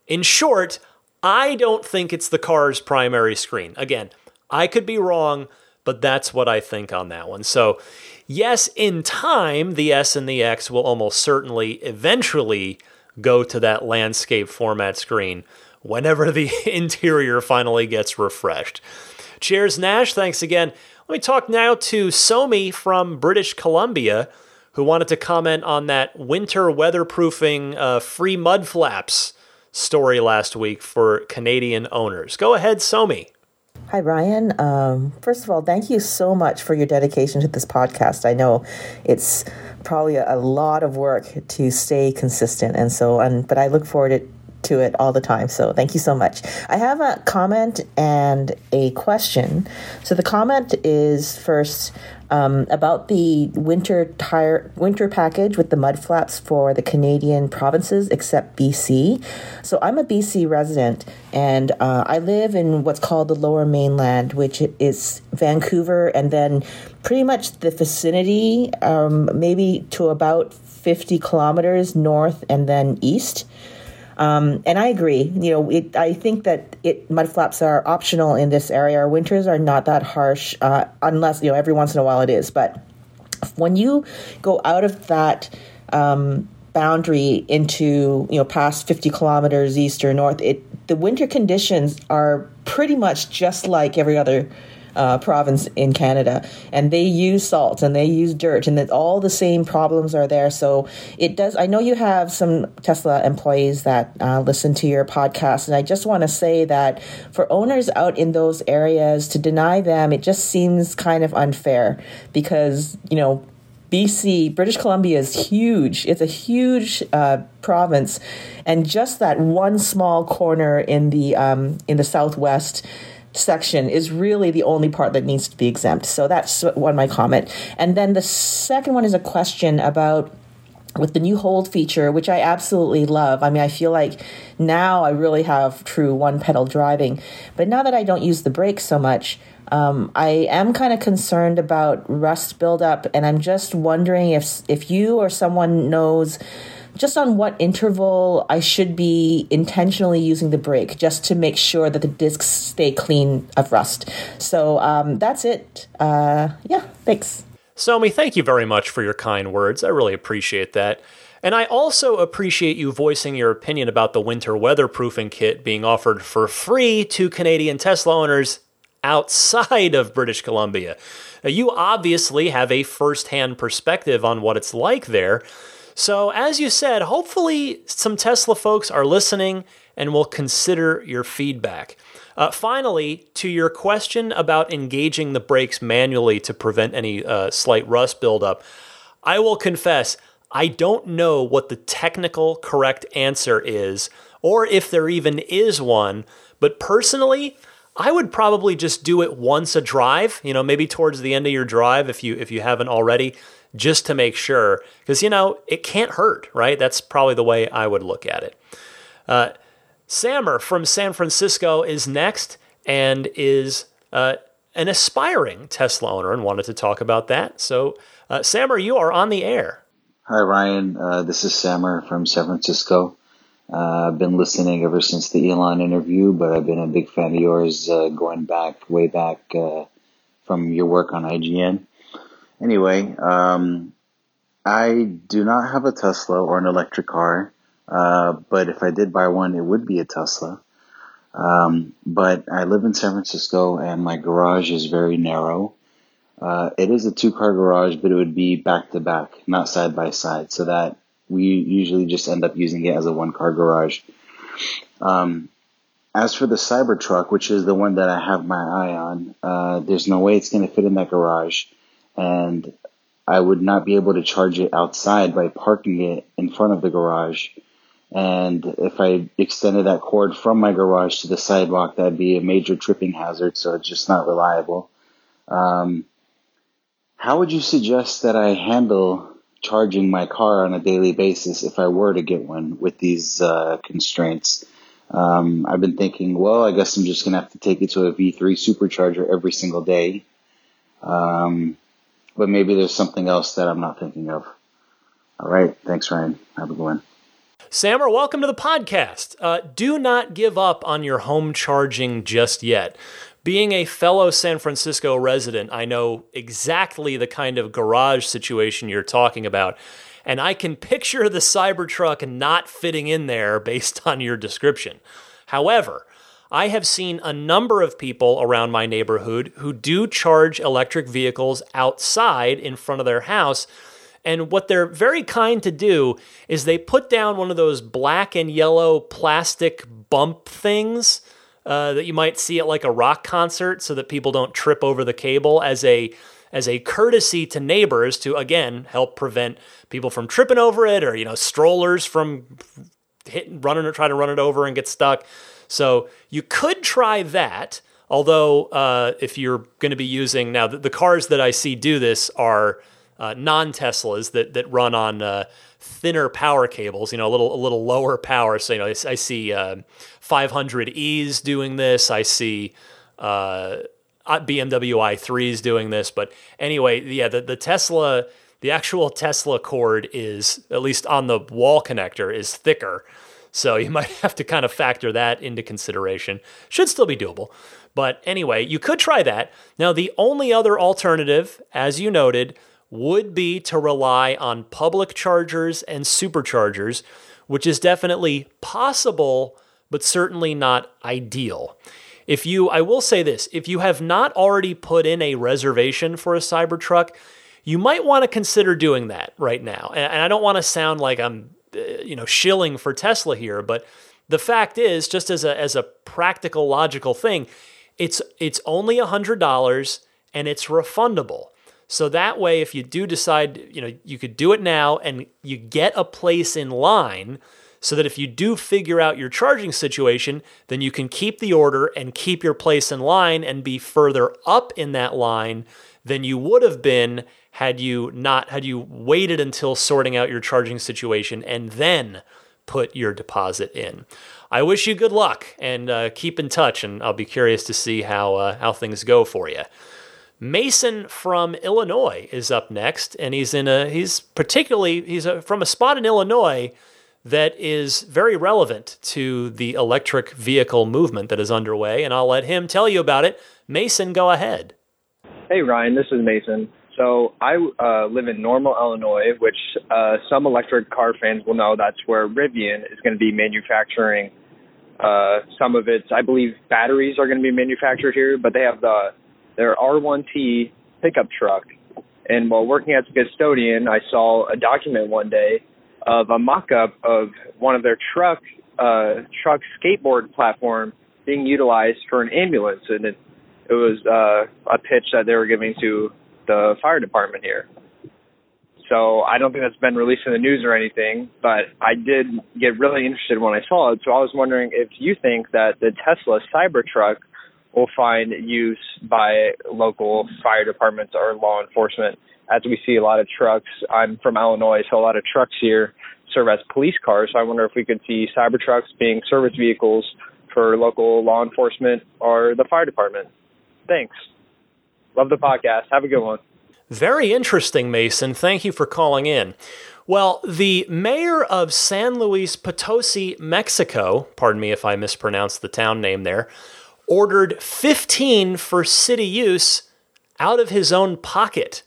in short, I don't think it's the car's primary screen. Again, I could be wrong, but that's what I think on that one. So, yes, in time, the S and the X will almost certainly eventually go to that landscape format screen. whenever the interior finally gets refreshed. Cheers, Nash. Thanks again. Let me talk now to Somi from British Columbia, who wanted to comment on that winter weatherproofing uh, free mud flaps story last week for Canadian owners. Go ahead, Somi. Hi, Ryan. Um, first of all, thank you so much for your dedication to this podcast. I know it's probably a, lot of work to stay consistent, and so, and but I look forward to to it all the time. So thank you so much. I have a comment and a question. So the comment is first um, about the winter tire winter package with the mud flaps for the Canadian provinces except BC. So I'm a BC resident and uh, I live in what's called the Lower Mainland, which is Vancouver and then pretty much the vicinity, um, maybe to about 50 kilometers north and then east. Um, and I agree. You know, it, I think that it mud flaps are optional in this area. Our winters are not that harsh, uh, unless you know every once in a while it is. But when you go out of that um, boundary into you know past 50 kilometers east or north, it the winter conditions are pretty much just like every other uh, province in Canada, and they use salt and they use dirt, and that all the same problems are there. So it does. I know you have some Tesla employees that uh, listen to your podcast, and I just want to say that for owners out in those areas to deny them, it just seems kind of unfair because you know BC, British Columbia is huge. It's a huge uh, province, and just that one small corner in the um, in the southwest section is really the only part that needs to be exempt. So that's one my comment. And then the second one is a question about with the new hold feature, which I absolutely love. I mean, I feel like now I really have true one pedal driving. But now that I don't use the brakes so much, um, I am kind of concerned about rust buildup, and I'm just wondering if if you or someone knows just on what interval I should be intentionally using the brake just to make sure that the discs stay clean of rust. So um, that's it. Uh, yeah, thanks. Somi, thank you very much for your kind words. I really appreciate that. And I also appreciate you voicing your opinion about the winter weatherproofing kit being offered for free to Canadian Tesla owners outside of British Columbia. Now, you obviously have a firsthand perspective on what it's like there. So, as you said, hopefully some Tesla folks are listening and will consider your feedback. Uh, finally, to your question about engaging the brakes manually to prevent any uh, slight rust buildup, I will confess I don't know what the technical correct answer is, or if there even is one. But personally, I would probably just do it once a drive. You know, maybe towards the end of your drive if you if you haven't already just to make sure, because you know it can't hurt, right? That's probably the way I would look at it. Uh, Samer from San Francisco is next and is uh, an aspiring Tesla owner and wanted to talk about that. So, uh, Samer, you are on the air. Hi, Ryan. Uh, this is Samer from San Francisco. Uh, I've been listening ever since the Elon interview, but I've been a big fan of yours uh, going back, way back uh, from your work on IGN. Anyway, um, I do not have a Tesla or an electric car, uh, but if I did buy one, it would be a Tesla. Um, but I live in San Francisco and my garage is very narrow. Uh, it is a two car garage, but it would be back to back, not side by side, so that we usually just end up using it as a one car garage. Um, as for the Cybertruck, which is the one that I have my eye on, uh, there's no way it's going to fit in that garage and I would not be able to charge it outside by parking it in front of the garage. And if I extended that cord from my garage to the sidewalk, that'd be a major tripping hazard. So it's just not reliable. Um, how would you suggest that I handle charging my car on a daily basis if I were to get one with these uh, constraints? Um, I've been thinking, well, I guess I'm just gonna have to take it to a V3 supercharger every single day. Um, but maybe there's something else that I'm not thinking of. All right. Thanks, Ryan. Have a good one. Samer, welcome to the podcast. Uh, do not give up on your home charging just yet. Being a fellow San Francisco resident, I know exactly the kind of garage situation you're talking about. And I can picture the Cybertruck not fitting in there based on your description. However, I have seen a number of people around my neighborhood who do charge electric vehicles outside in front of their house. And what they're very kind to do is they put down one of those black and yellow plastic bump things uh, that you might see at like a rock concert so that people don't trip over the cable as a as a courtesy to neighbors to again help prevent people from tripping over it or you know strollers from hitting running or trying to run it over and get stuck. So you could try that. Although uh, if you're going to be using now the, the, cars that I see do this are uh, non Teslas that that run on uh, thinner power cables, you know, a little a little lower power. So you know, I, I see 500es uh, doing this. I see BMW i3s doing this. But anyway, yeah, the, the Tesla, the actual Tesla cord is, at least on the wall connector, is thicker. So you might have to kind of factor that into consideration. Should still be doable. But anyway, you could try that. Now, the only other alternative, as you noted, would be to rely on public chargers and superchargers, which is definitely possible, but certainly not ideal. If you, I will say this, if you have not already put in a reservation for a Cybertruck, you might want to consider doing that right now. And I don't want to sound like I'm, Uh, you know, shilling for Tesla here, but the fact is, just as a as a practical, logical thing, it's it's only hundred dollars and it's refundable. So that way, if you do decide, you know, you could do it now and you get a place in line so that if you do figure out your charging situation, then you can keep the order and keep your place in line and be further up in that line than you would have been had you not had you waited until sorting out your charging situation and then put your deposit in. I wish you good luck and uh, keep in touch, and I'll be curious to see how uh, how things go for you. Mason from Illinois is up next, and he's in a he's particularly he's a, from a spot in Illinois that is very relevant to the electric vehicle movement that is underway, and I'll let him tell you about it. Mason, go ahead. Hey, Ryan, this is Mason. So I uh, live in Normal, Illinois, which uh, some electric car fans will know that's where Rivian is going to be manufacturing uh, some of its. I believe batteries are going to be manufactured here, but they have the their R1T pickup truck. And while working as a custodian, I saw a document one day of a mock-up of one of their truck uh, truck skateboard platform being utilized for an ambulance, and it it was uh, a pitch that they were giving to the fire department here. So I don't think that's been released in the news or anything, but I did get really interested when I saw it. So I was wondering if you think that the Tesla Cybertruck will find use by local fire departments or law enforcement as we see a lot of trucks. I'm from Illinois, so a lot of trucks here serve as police cars. So I wonder if we could see Cybertrucks being service vehicles for local law enforcement or the fire department. Thanks. Love the podcast. Have a good one. Very interesting, Mason. Thank you for calling in. Well, the mayor of San Luis Potosi, Mexico, pardon me if I mispronounced the town name there, ordered 15 for city use out of his own pocket.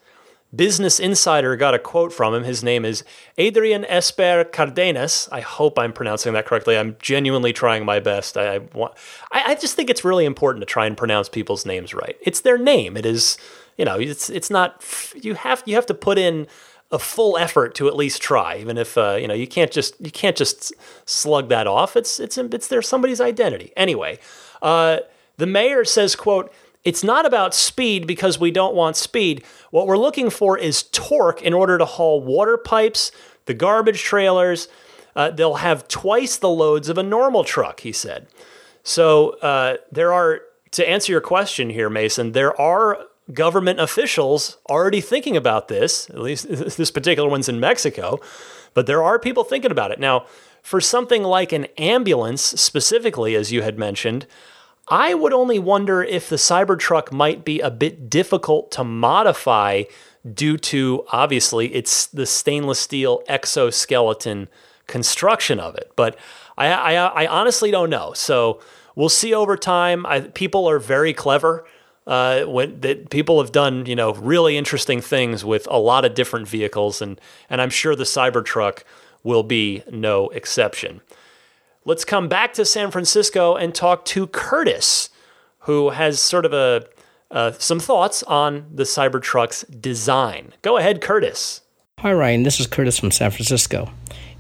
Business Insider got a quote from him. His name is Adrian Esper Cardenas. I hope I'm pronouncing that correctly. I'm genuinely trying my best. I, I want. I, I, just think it's really important to try and pronounce people's names right. It's their name. It is. You know. It's. It's not. You have. You have to put in a full effort to at least try, even if uh, you know you can't just you can't just slug that off. It's it's it's there somebody's identity. Anyway, uh, the mayor says, "quote." It's not about speed because we don't want speed. What we're looking for is torque in order to haul water pipes, the garbage trailers. Uh, they'll have twice the loads of a normal truck, he said. So uh, there are, to answer your question here, Mason, there are government officials already thinking about this. At least this particular one's in Mexico, but there are people thinking about it. Now, for something like an ambulance, specifically, as you had mentioned, I would only wonder if the Cybertruck might be a bit difficult to modify due to obviously it's the stainless steel exoskeleton construction of it. But I, I, I honestly don't know. So we'll see over time. I, people are very clever. Uh, when that people have done, you know, really interesting things with a lot of different vehicles, and and I'm sure the Cybertruck will be no exception. Let's come back to San Francisco and talk to Curtis, who has sort of a uh, some thoughts on the Cybertruck's design. Go ahead, Curtis. Hi, Ryan. This is Curtis from San Francisco.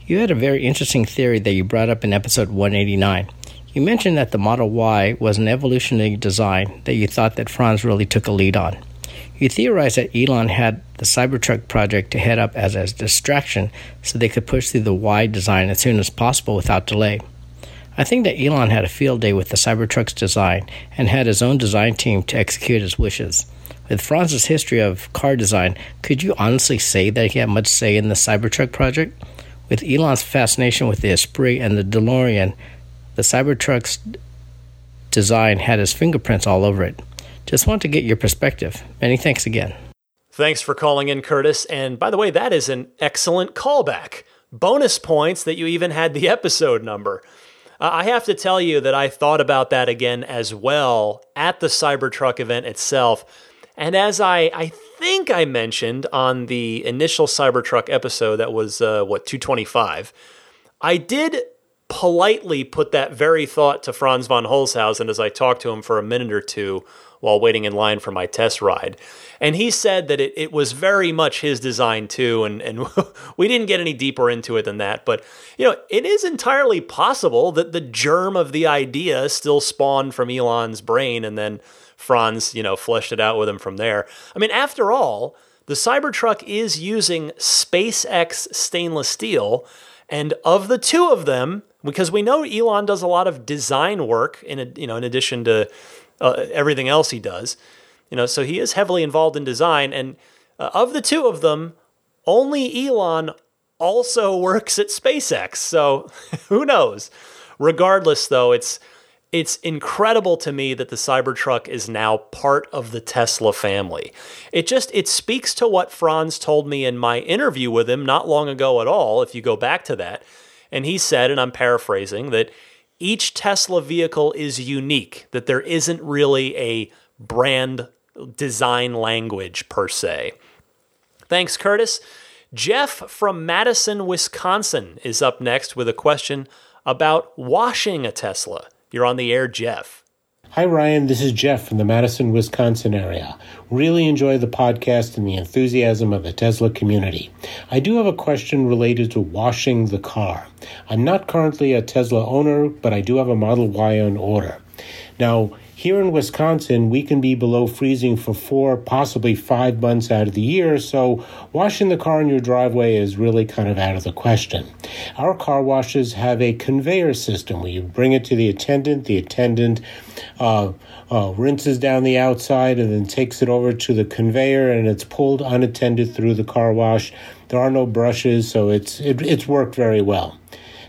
You had a very interesting theory that you brought up in episode 189. You mentioned that the Model Y was an evolutionary design that you thought that Franz really took a lead on. You theorized that Elon had the Cybertruck project to head up as a distraction so they could push through the Y design as soon as possible without delay. I think that Elon had a field day with the Cybertruck's design and had his own design team to execute his wishes. With Franz's history of car design, could you honestly say that he had much say in the Cybertruck project? With Elon's fascination with the Esprit and the DeLorean, the Cybertruck's design had his fingerprints all over it. Just want to get your perspective. Many thanks again. Thanks for calling in, Curtis. And by the way, that is an excellent callback. Bonus points that you even had the episode number. Uh, I have to tell you that I thought about that again as well at the Cybertruck event itself. And as I, I think I mentioned on the initial Cybertruck episode, that was uh, what, 225, I did politely put that very thought to Franz von Holzhausen as I talked to him for a minute or two while waiting in line for my test ride. And he said that it, it was very much his design too, and, and we didn't get any deeper into it than that. But, you know, it is entirely possible that the germ of the idea still spawned from Elon's brain and then Franz, you know, fleshed it out with him from there. I mean, after all, the Cybertruck is using SpaceX stainless steel, and of the two of them, because we know Elon does a lot of design work in a, you know in addition to uh, everything else he does. You know, so he is heavily involved in design, and uh, of the two of them, only Elon also works at SpaceX. So who knows? Regardless, though, it's it's incredible to me that the Cybertruck is now part of the Tesla family. It just it speaks to what Franz told me in my interview with him not long ago at all, if you go back to that. And he said, and I'm paraphrasing, that each Tesla vehicle is unique, that there isn't really a brand design language per se. Thanks, Curtis. Jeff from Madison, Wisconsin is up next with a question about washing a Tesla. You're on the air, Jeff. Hi, Ryan. This is Jeff from the Madison, Wisconsin area. Really enjoy the podcast and the enthusiasm of the Tesla community. I do have a question related to washing the car. I'm not currently a Tesla owner, but I do have a Model Y on order. Now, here in Wisconsin, we can be below freezing for four, possibly five months out of the year, so washing the car in your driveway is really kind of out of the question. Our car washes have a conveyor system where you bring it to the attendant, the attendant uh, uh, rinses down the outside and then takes it over to the conveyor, and it's pulled unattended through the car wash. There are no brushes, so it's it, it's worked very well.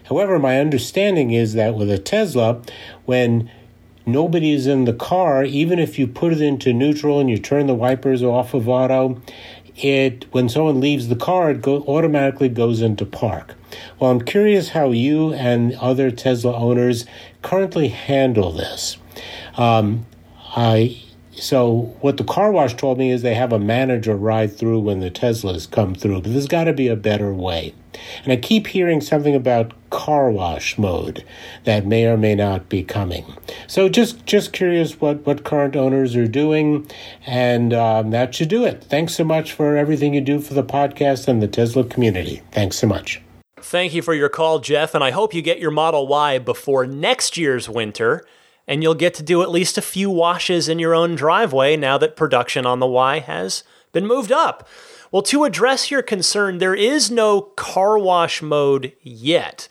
However, my understanding is that with a Tesla, when nobody is in the car, even if you put it into neutral and you turn the wipers off of auto, it when someone leaves the car, it go, automatically goes into park. Well, I'm curious how you and other Tesla owners currently handle this. Um, I so what the car wash told me is they have a manager ride through when the Teslas come through, but there's got to be a better way. And I keep hearing something about car wash mode that may or may not be coming. So just just curious what what current owners are doing, and um, that should do it. Thanks so much for everything you do for the podcast and the Tesla community. Thanks so much. Thank you for your call, Jeff, and I hope you get your Model Y before next year's winter and you'll get to do at least a few washes in your own driveway now that production on the Y has been moved up. Well, to address your concern, there is no car wash mode yet.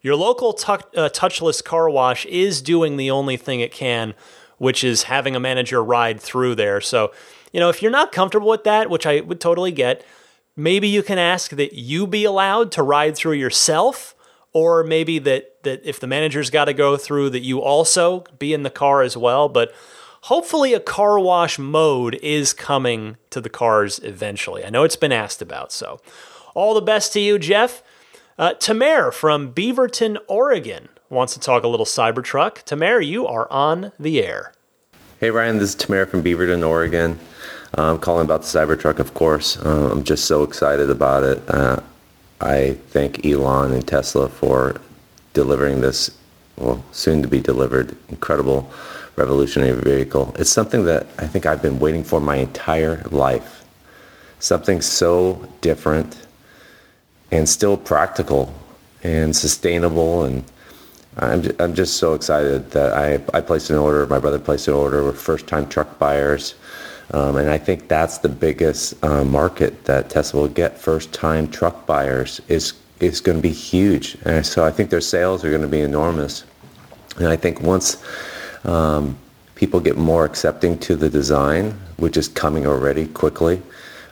Your local t- uh, touchless car wash is doing the only thing it can, which is having a manager ride through there. So, you know, if you're not comfortable with that, which I would totally get, maybe you can ask that you be allowed to ride through yourself or maybe that that if the manager's got to go through that you also be in the car as well but hopefully a car wash mode is coming to the cars eventually. I know it's been asked about so. All the best to you jeff. Uh, tamer from beaverton oregon wants to talk a little cybertruck. Tamer you are on the air. Hey ryan this is tamer from beaverton oregon. I'm calling about the cybertruck of course. Uh, i'm just so excited about it. Uh, I thank Elon and Tesla for delivering this, well, soon to be delivered, incredible revolutionary vehicle. It's something that I think I've been waiting for my entire life. Something so different and still practical and sustainable and I'm, I'm just so excited that I, I placed an order. My brother placed an order. We're first time truck buyers. Um, and I think that's the biggest uh, market that Tesla will get. First time truck buyers is, is going to be huge. And so I think their sales are going to be enormous. And I think once um, people get more accepting to the design, which is coming already quickly,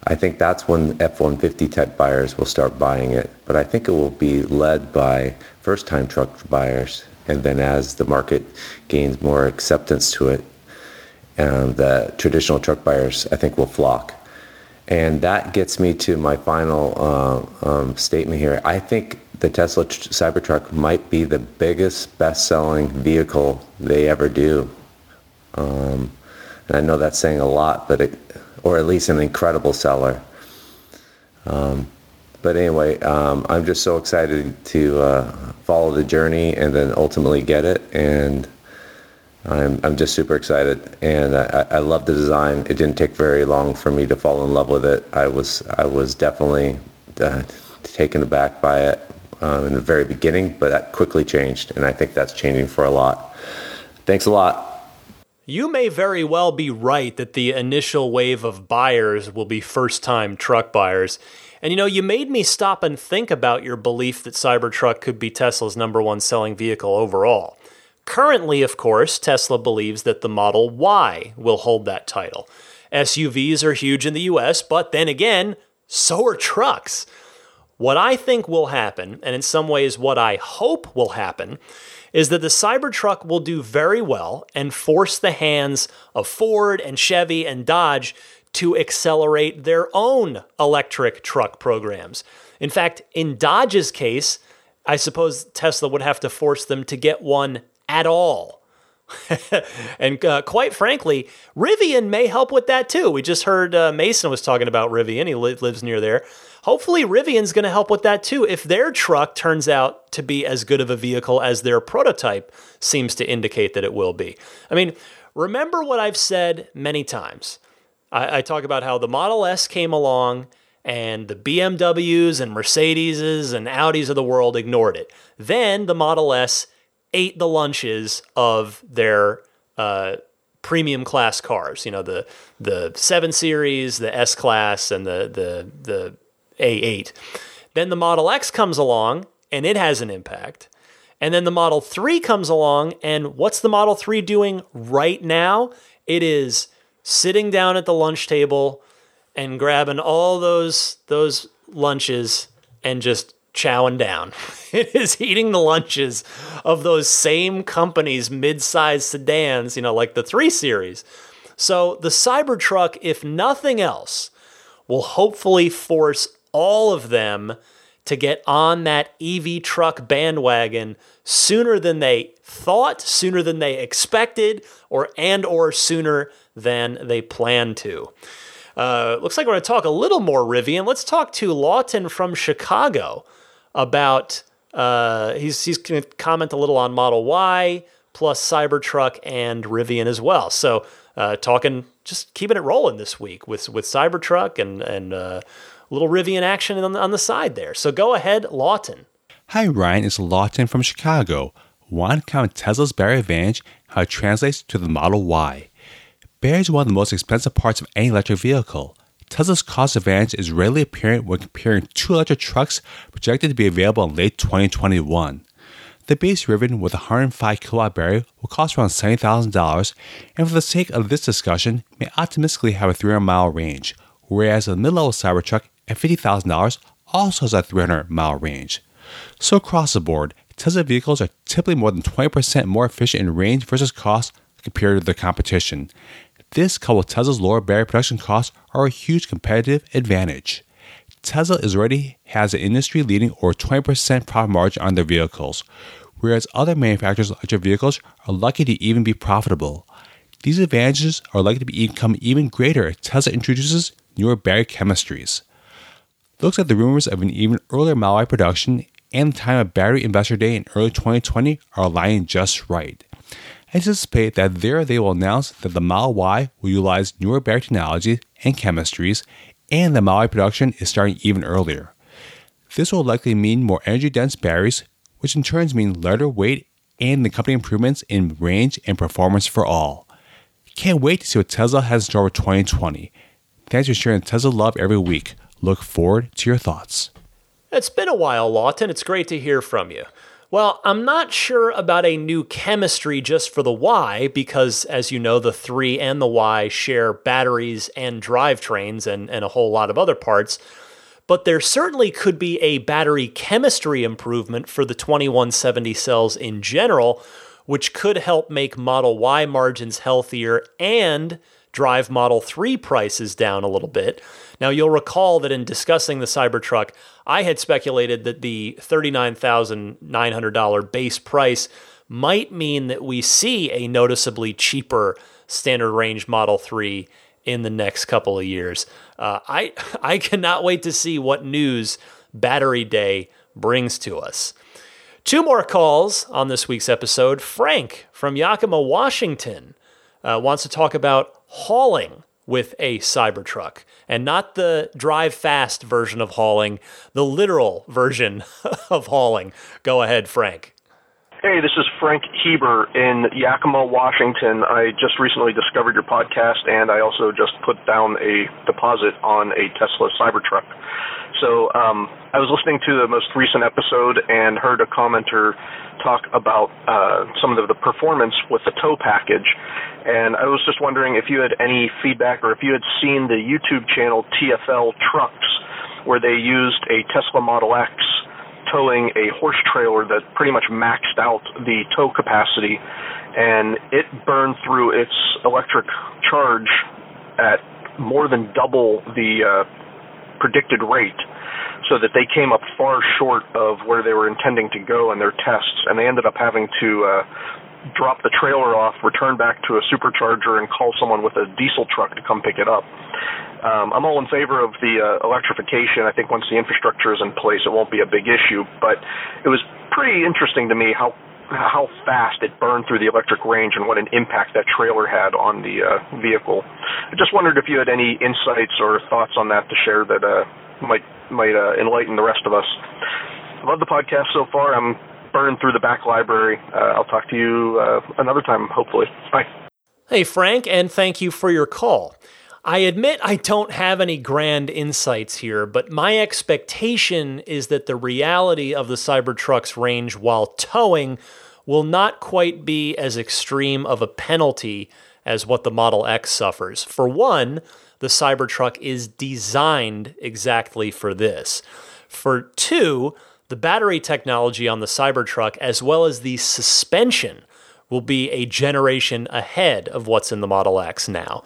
I think that's when F-150 type buyers will start buying it. But I think it will be led by first-time truck buyers, and then as the market gains more acceptance to it, um, the traditional truck buyers I think will flock. And that gets me to my final uh, um, statement here. I think the Tesla Cybertruck might be the biggest best-selling vehicle they ever do. Um, and I know that's saying a lot, but it, or at least an incredible seller. Um, but anyway, um, I'm just so excited to uh, follow the journey and then ultimately get it. And I'm, I'm just super excited. And I, I love the design. It didn't take very long for me to fall in love with it. I was, I was definitely uh, taken aback by it um, in the very beginning, but that quickly changed. And I think that's changing for a lot. Thanks a lot. You may very well be right that the initial wave of buyers will be first time truck buyers. And you know, you made me stop and think about your belief that Cybertruck could be Tesla's number one selling vehicle overall. Currently, of course, Tesla believes that the Model Y will hold that title. SUVs are huge in the US, but then again, so are trucks. What I think will happen, and in some ways what I hope will happen, is that the Cybertruck will do very well and force the hands of Ford and Chevy and Dodge to accelerate their own electric truck programs. In fact, in Dodge's case, I suppose Tesla would have to force them to get one at all. and uh, quite frankly, Rivian may help with that too. We just heard uh, Mason was talking about Rivian. He li- lives near there hopefully Rivian's going to help with that too if their truck turns out to be as good of a vehicle as their prototype seems to indicate that it will be. I mean, remember what I've said many times. I, I talk about how the Model S came along and the BMWs and Mercedeses and Audis of the world ignored it. Then the Model S ate the lunches of their uh, premium class cars. You know, the the seven series, the S class, and the the the a8. Then the Model X comes along and it has an impact. And then the Model 3 comes along, and what's the Model 3 doing right now? It is sitting down at the lunch table and grabbing all those those lunches and just chowing down. It is eating the lunches of those same companies' mid-sized sedans, you know, like the 3 series. So the Cybertruck, if nothing else, will hopefully force all of them to get on that EV truck bandwagon sooner than they thought, sooner than they expected, or and or sooner than they planned to. Uh, looks like we're going to talk a little more Rivian. Let's talk to Lawton from Chicago about. Uh, he's he's going to comment a little on Model Y plus Cybertruck and Rivian as well. So uh, talking, just keeping it rolling this week with with Cybertruck and and uh, little Rivian action on the, on the side there. So go ahead, Lawton. Hi, Ryan. It's Lawton from Chicago. To count Tesla's battery advantage, how it translates to the Model Y. Battery is one of the most expensive parts of any electric vehicle. Tesla's cost advantage is rarely apparent when comparing two electric trucks projected to be available in late 2021. The base Rivian with a 105 kilowatt battery will cost around $70,000, and for the sake of this discussion, may optimistically have a 300 mile range, whereas the mid-level Cybertruck at $50,000 also has a 300 mile range. So, across the board, Tesla vehicles are typically more than 20% more efficient in range versus cost compared to their competition. This, coupled with Tesla's lower battery production costs, are a huge competitive advantage. Tesla is already has an industry leading or 20% profit margin on their vehicles, whereas other manufacturers' electric vehicles are lucky to even be profitable. These advantages are likely to become even greater as Tesla introduces newer battery chemistries looks at the rumors of an even earlier Y production and the time of Battery Investor Day in early 2020 are aligning just right. I anticipate that there they will announce that the Model Y will utilize newer battery technologies and chemistries, and the Model Y production is starting even earlier. This will likely mean more energy dense batteries, which in turn means lighter weight and the company improvements in range and performance for all. Can't wait to see what Tesla has in store for 2020. Thanks for sharing Tesla love every week. Look forward to your thoughts. It's been a while, Lawton. It's great to hear from you. Well, I'm not sure about a new chemistry just for the Y because, as you know, the 3 and the Y share batteries and drivetrains and, and a whole lot of other parts. But there certainly could be a battery chemistry improvement for the 2170 cells in general, which could help make Model Y margins healthier and drive Model 3 prices down a little bit. Now, you'll recall that in discussing the Cybertruck, I had speculated that the $39,900 base price might mean that we see a noticeably cheaper standard range Model 3 in the next couple of years. Uh, I, I cannot wait to see what news Battery Day brings to us. Two more calls on this week's episode. Frank from Yakima, Washington, uh, wants to talk about hauling with a Cybertruck and not the drive fast version of hauling, the literal version of hauling. Go ahead, Frank. Hey, this is Frank Heber in Yakima, Washington. I just recently discovered your podcast, and I also just put down a deposit on a Tesla Cybertruck. So um, I was listening to the most recent episode and heard a commenter talk about uh, some of the, performance with the tow package. And I was just wondering if you had any feedback or if you had seen the YouTube channel TFL Trucks, where they used a Tesla Model X towing a horse trailer that pretty much maxed out the tow capacity, and it burned through its electric charge at more than double the uh, predicted rate so that they came up far short of where they were intending to go in their tests, and they ended up having to uh, drop the trailer off, return back to a supercharger, and call someone with a diesel truck to come pick it up. Um, I'm all in favor of the uh, electrification. I think once the infrastructure is in place, it won't be a big issue. But it was pretty interesting to me how how fast it burned through the electric range and what an impact that trailer had on the uh, vehicle. I just wondered if you had any insights or thoughts on that to share that uh, might might uh, enlighten the rest of us. I love the podcast so far. I'm burning through the back library. Uh, I'll talk to you uh, another time, hopefully. Bye. Hey, Frank, and thank you for your call. I admit I don't have any grand insights here, but my expectation is that the reality of the Cybertruck's range while towing will not quite be as extreme of a penalty as what the Model X suffers. For one, the Cybertruck is designed exactly for this. For two, the battery technology on the Cybertruck, as well as the suspension, will be a generation ahead of what's in the Model X now.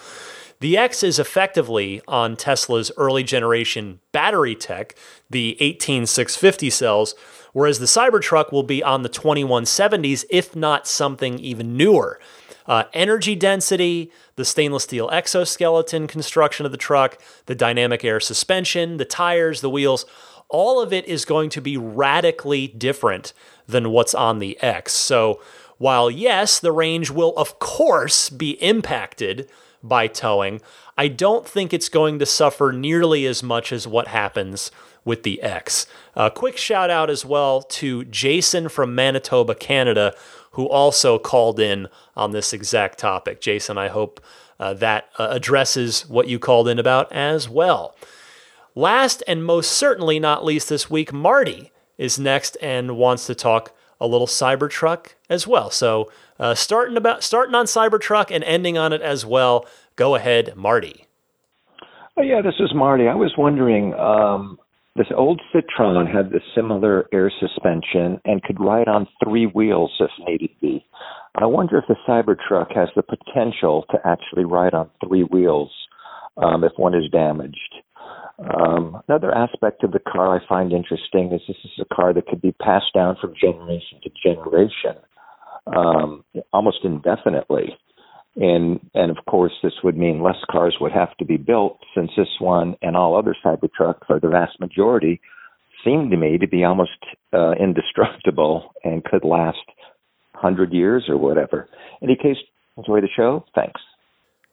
The X is effectively on Tesla's early generation battery tech, the 18650 cells, whereas the Cybertruck will be on the 2170s, if not something even newer. Uh, energy density, the stainless steel exoskeleton construction of the truck, the dynamic air suspension, the tires, the wheels, all of it is going to be radically different than what's on the X. So, while yes, the range will of course be impacted by towing, I don't think it's going to suffer nearly as much as what happens with the X. A quick shout out as well to Jason from Manitoba, Canada, who also called in on this exact topic. Jason, I hope uh, that uh, addresses what you called in about as well. Last and most certainly not least this week, Marty is next and wants to talk a little Cybertruck as well. So uh, starting about starting on Cybertruck and ending on it as well. Go ahead, Marty. Oh yeah, this is Marty. I was wondering. Um, this old Citroen had the similar air suspension and could ride on three wheels if needed be. I wonder if the Cybertruck has the potential to actually ride on three wheels um, if one is damaged. Um, another aspect of the car I find interesting is this is a car that could be passed down from generation to generation um, almost indefinitely. And and of course, this would mean less cars would have to be built, since this one and all other Cybertrucks are the vast majority seem to me to be almost uh, indestructible and could last 100 years or whatever. In any case, enjoy the show. Thanks.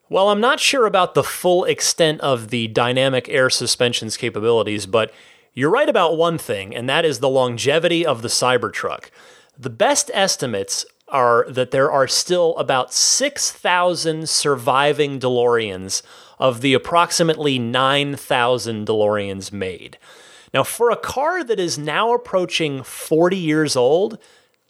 Well, I'm not sure about the full extent of the dynamic air suspension's capabilities, but you're right about one thing, and that is the longevity of the Cybertruck. The best estimates are that there are still about 6,000 surviving DeLoreans of the approximately 9,000 DeLoreans made. Now, for a car that is now approaching 40 years old,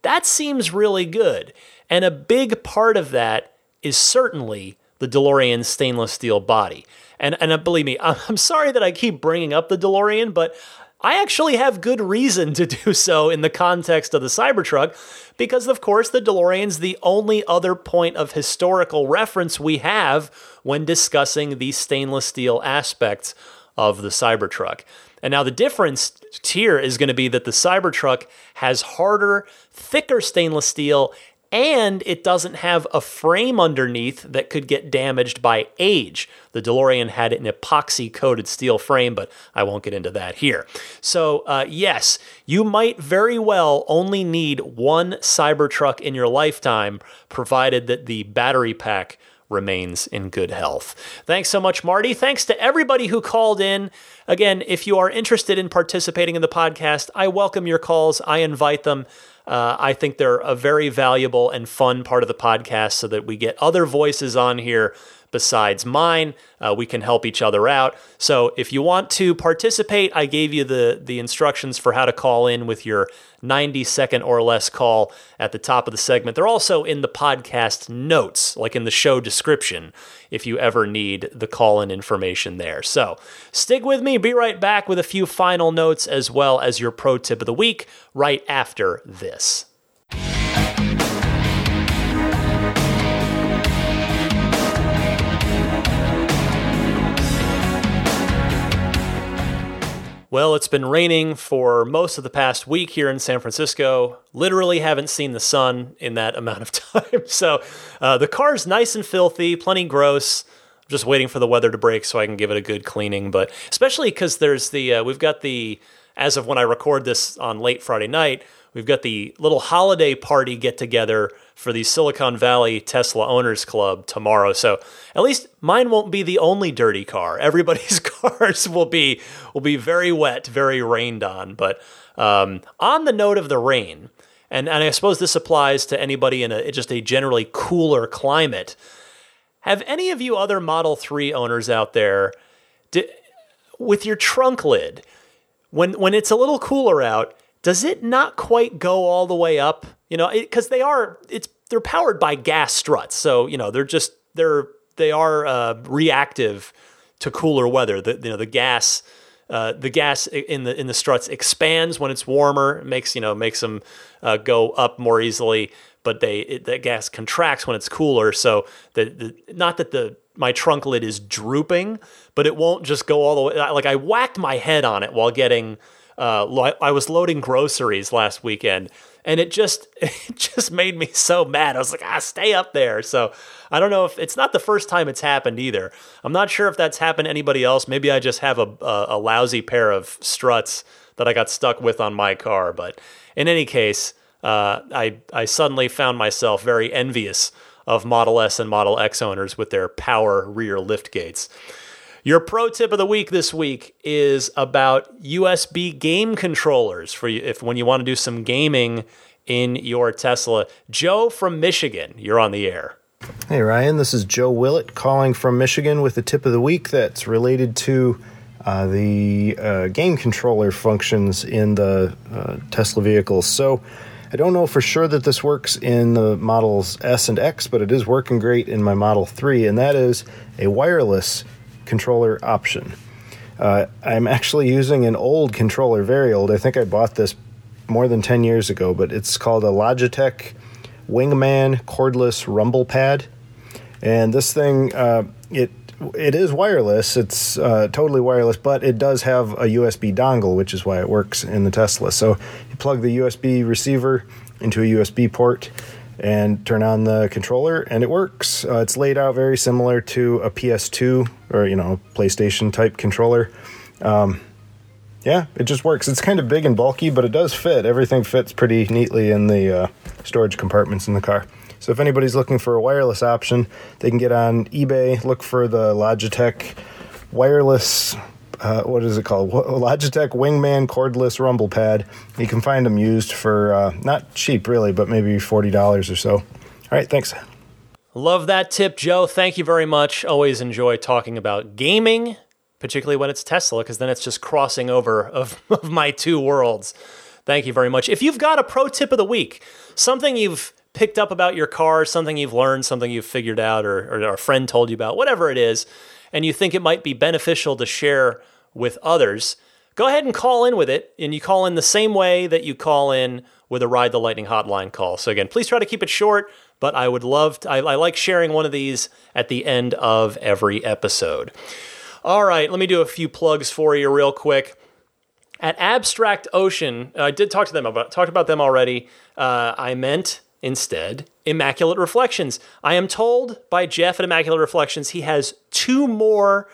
that seems really good. And a big part of that is certainly the DeLorean stainless steel body. And and uh, believe me, I'm sorry that I keep bringing up the DeLorean, but I actually have good reason to do so in the context of the Cybertruck because of course the DeLorean's the only other point of historical reference we have when discussing the stainless steel aspects of the Cybertruck. And now the difference here is going to be that the Cybertruck has harder, thicker stainless steel and it doesn't have a frame underneath that could get damaged by age. The DeLorean had an epoxy coated steel frame, but I won't get into that here. So, uh, yes, you might very well only need one Cybertruck in your lifetime, provided that the battery pack remains in good health. Thanks so much, Marty. Thanks to everybody who called in. Again, if you are interested in participating in the podcast, I welcome your calls. I invite them. Uh, I think they're a very valuable and fun part of the podcast so that we get other voices on here besides mine. Uh, we can help each other out. So if you want to participate, I gave you the the instructions for how to call in with your 90 second or less call at the top of the segment. They're also in the podcast notes, like in the show description, if you ever need the call in information there. So stick with me. Be right back with a few final notes as well as your pro tip of the week right after this. Well, it's been raining for most of the past week here in San Francisco. Literally haven't seen the sun in that amount of time. So uh, the car's nice and filthy, plenty gross. I'm just waiting for the weather to break so I can give it a good cleaning. But especially because there's the, uh, we've got the, as of when I record this on late Friday night, we've got the little holiday party get together for the Silicon Valley Tesla Owners Club tomorrow. So at least mine won't be the only dirty car. Everybody's cars will be will be very wet, very rained on. But um, on the note of the rain, and, and I suppose this applies to anybody in a just a generally cooler climate. Have any of you other Model 3 owners out there, with your trunk lid, when when it's a little cooler out, does it not quite go all the way up? You know, because they are it's they're powered by gas struts, so you know they're just they're they are uh, reactive to cooler weather. The you know the gas. Uh, the gas in the in the struts expands when it's warmer, makes you know makes them uh, go up more easily. But they it, the gas contracts when it's cooler. So the, the not that the my trunk lid is drooping, but it won't just go all the way. Like I whacked my head on it while getting. Uh, I was loading groceries last weekend, and it just it just made me so mad. I was like, ah, stay up there. So I don't know if it's not the first time it's happened either. I'm not sure if that's happened to anybody else. Maybe I just have a a, a lousy pair of struts that I got stuck with on my car. But in any case, uh, I I suddenly found myself very envious of Model S and Model X owners with their power rear lift gates. Your pro tip of the week this week is about USB game controllers for you if when you want to do some gaming in your Tesla. Joe from Michigan, you're on the air. Hey Ryan, this is Joe Willett calling from Michigan with the tip of the week that's related to uh, the uh, game controller functions in the uh, Tesla vehicles. So I don't know for sure that this works in the Models S and X, but it is working great in my Model 3, and that is a wireless controller option. Uh, I'm actually using an old controller, very old. I think I bought this more than 10 years ago, but it's called a Logitech Wingman cordless rumble pad. And this thing, uh, it it is wireless. It's uh, totally wireless, but it does have a USB dongle, which is why it works in the Tesla. So you plug the USB receiver into a USB port, and turn on the controller and it works. Uh, it's laid out very similar to a PS2 or you know PlayStation type controller. Um, yeah, it just works. It's kind of big and bulky, but it does fit. Everything fits pretty neatly in the uh, storage compartments in the car. So if anybody's looking for a wireless option, they can get on eBay, look for the Logitech wireless. Uh, what is it called? Logitech Wingman cordless rumble pad. You can find them used for uh, not cheap, really, but maybe forty dollars or so. All right, thanks. Love that tip, Joe. Thank you very much. Always enjoy talking about gaming, particularly when it's Tesla, because then it's just crossing over of, of my two worlds. Thank you very much. If you've got a pro tip of the week, something you've picked up about your car, something you've learned, something you've figured out, or, or a friend told you about, whatever it is, and you think it might be beneficial to share with others, go ahead and call in with it. And you call in the same way that you call in with a Ride the Lightning hotline call. So, again, please try to keep it short, but I would love to, I, I like sharing one of these at the end of every episode. All right, let me do a few plugs for you real quick. At Abstract Ocean, I did talk to them about talked about them already. Uh, I meant instead Immaculate Reflections. I am told by Jeff at Immaculate Reflections he has two more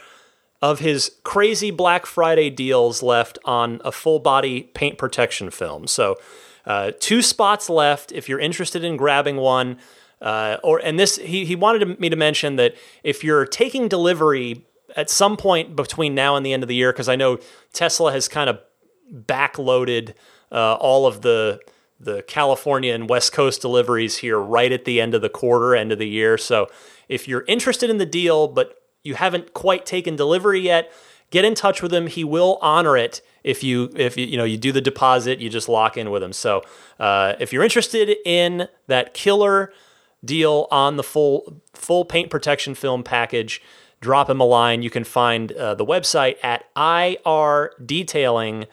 of his crazy Black Friday deals left on a full body paint protection film. So, uh, two spots left if you're interested in grabbing one. Uh, or and this he, he wanted me to mention that if you're taking delivery at some point between now and the end of the year, because I know Tesla has kind of backloaded uh, all of the the California and West Coast deliveries here right at the end of the quarter, end of the year. So if you're interested in the deal, but you haven't quite taken delivery yet, get in touch with him. He will honor it if you if you, you know you do the deposit, you just lock in with them. So uh, if you're interested in that killer deal on the full full paint protection film package, drop him a line. You can find uh, the website at irdetailing.com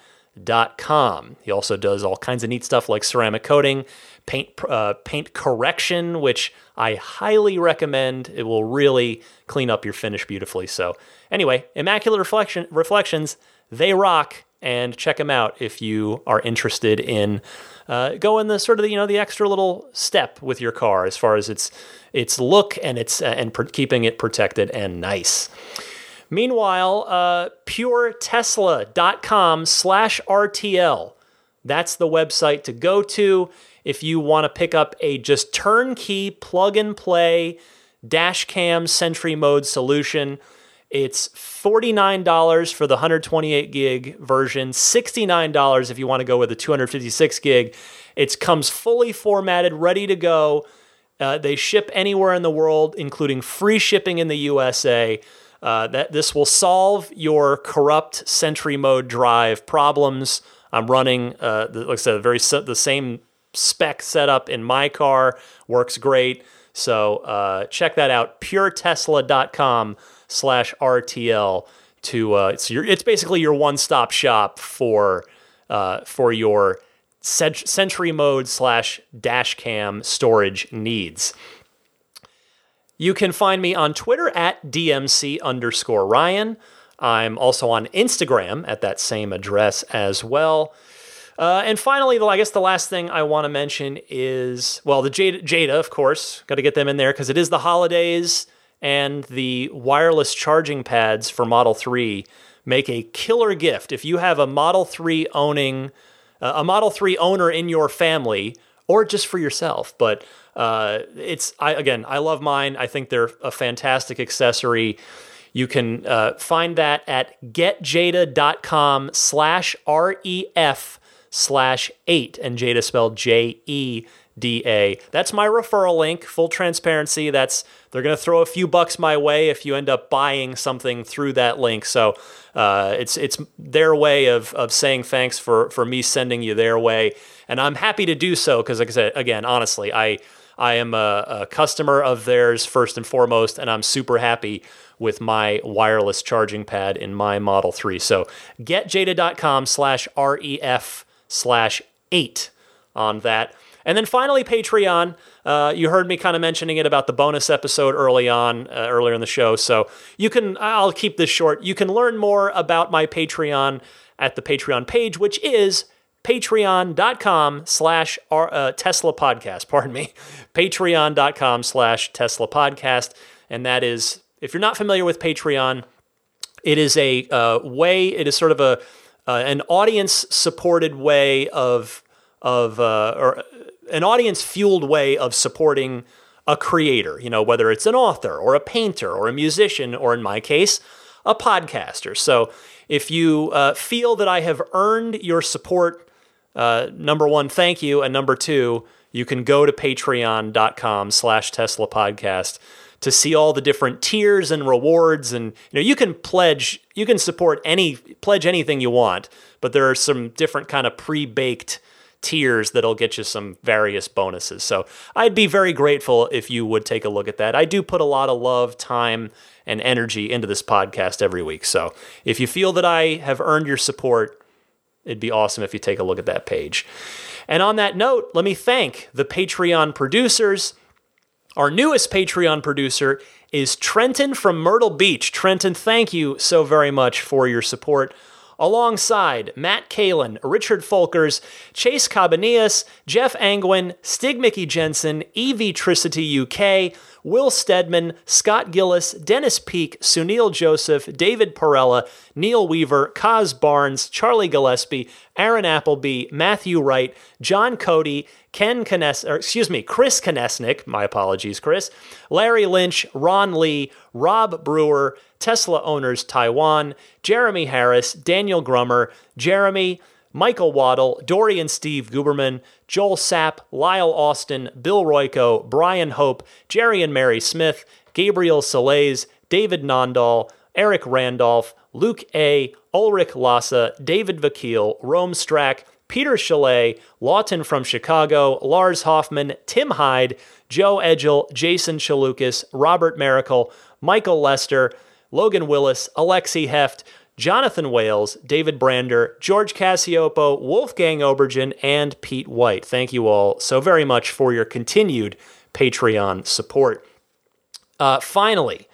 com. He also does all kinds of neat stuff like ceramic coating, paint uh, paint correction, which I highly recommend. It will really clean up your finish beautifully. So anyway, Immaculate Reflection Reflections, they rock, and check them out if you are interested in uh, going the sort of the, you know the extra little step with your car as far as its its look and its uh, and per- keeping it protected and nice. Meanwhile, uh, puretesla.com slash RTL. That's the website to go to if you want to pick up a just turnkey plug and play dash cam Sentry mode solution. It's $49 for the 128 gig version, $69 if you want to go with the 256 gig. It comes fully formatted, ready to go. Uh, they ship anywhere in the world, including free shipping in the USA. Uh, that this will solve your corrupt Sentry mode drive problems. I'm running, uh, the, like I said, very the same spec setup in my car. Works great. So uh, check that out. PureTesla.com slash RTL to uh, it's your it's basically your one stop shop for uh, for your Sentry mode slash dash cam storage needs. You can find me on Twitter at DMC underscore Ryan. I'm also on Instagram at that same address as well. Uh, and finally, I guess the last thing I want to mention is well, the Jada, Jeda of course, got to get them in there because it is the holidays, and the wireless charging pads for Model 3 make a killer gift. If you have a Model 3 owning, uh, a Model 3 owner in your family, or just for yourself, but uh, it's I again I love mine. I think they're a fantastic accessory. You can uh, find that at getjeda.com slash REF slash eight. and Jeda spelled J E D A. That's my referral link. Full transparency. That's they're gonna throw a few bucks my way if you end up buying something through that link. So uh, it's it's their way of of saying thanks for for me sending you their way, and I'm happy to do so because like I said again, honestly, I I am a, a customer of theirs first and foremost, and I'm super happy with my wireless charging pad in my Model 3. So getjeda.com slash REF slash 8 on that. And then finally, Patreon. Uh, you heard me kind of mentioning it about the bonus episode early on, uh, earlier in the show. So you can, I'll keep this short. You can learn more about my Patreon at the Patreon page, which is patreon.com slash uh, Tesla podcast. Pardon me. Patreon.com slash Tesla podcast. And that is, if you're not familiar with Patreon, it is a uh, way, it is sort of a, uh, an audience supported way of of uh, or an audience fueled way of supporting a creator. You know, whether it's an author or a painter or a musician or in my case, a podcaster. So if you uh, feel that I have earned your support, uh, number one, thank you, and number two, you can go to patreon.com slash Tesla podcast to see all the different tiers and rewards and you know you can pledge you can support any pledge anything you want but there are some different kind of pre-baked tiers that'll get you some various bonuses. So i'd be very grateful if you would take a look at that. I do put a lot of love time and energy into this podcast every week. So if you feel that i have earned your support it'd be awesome if you take a look at that page. And on that note let me thank the patreon producers. Our newest Patreon producer is Trenton from Myrtle Beach. Trenton, thank you so very much for your support. Alongside Matt Kalin, Richard Folkers, Chase Cabanillas, Jeff Angwin, Stig Mickey Jensen, Evitricity UK, Will Stedman, Scott Gillis, Dennis Peak, Sunil Joseph, David Perella, Neil Weaver, Kaz Barnes, Charlie Gillespie, Aaron Appleby, Matthew Wright, John Cody, Ken Kines, or excuse me, Chris Konesnik, my apologies, Chris, Larry Lynch, Ron Lee, Rob Brewer, Tesla Owners Taiwan, Jeremy Harris, Daniel Grummer, Jeremy, Michael Waddle, Dorian Steve Guberman, Joel Sapp, Lyle Austin, Bill Royko, Brian Hope, Jerry and Mary Smith, Gabriel Salays, David Nondahl, Eric Randolph, Luke A., Ulrich Lassa, David Vakil, Rome Strack, Peter Chalet, Lawton from Chicago, Lars Hoffman, Tim Hyde, Joe Edgel, Jason Chalukas, Robert Miracle, Michael Lester, Logan Willis, Alexi Heft, Jonathan Wales, David Brander, George Cassiopo, Wolfgang Obergen, and Pete White. Thank you all so very much for your continued Patreon support. Uh, finally,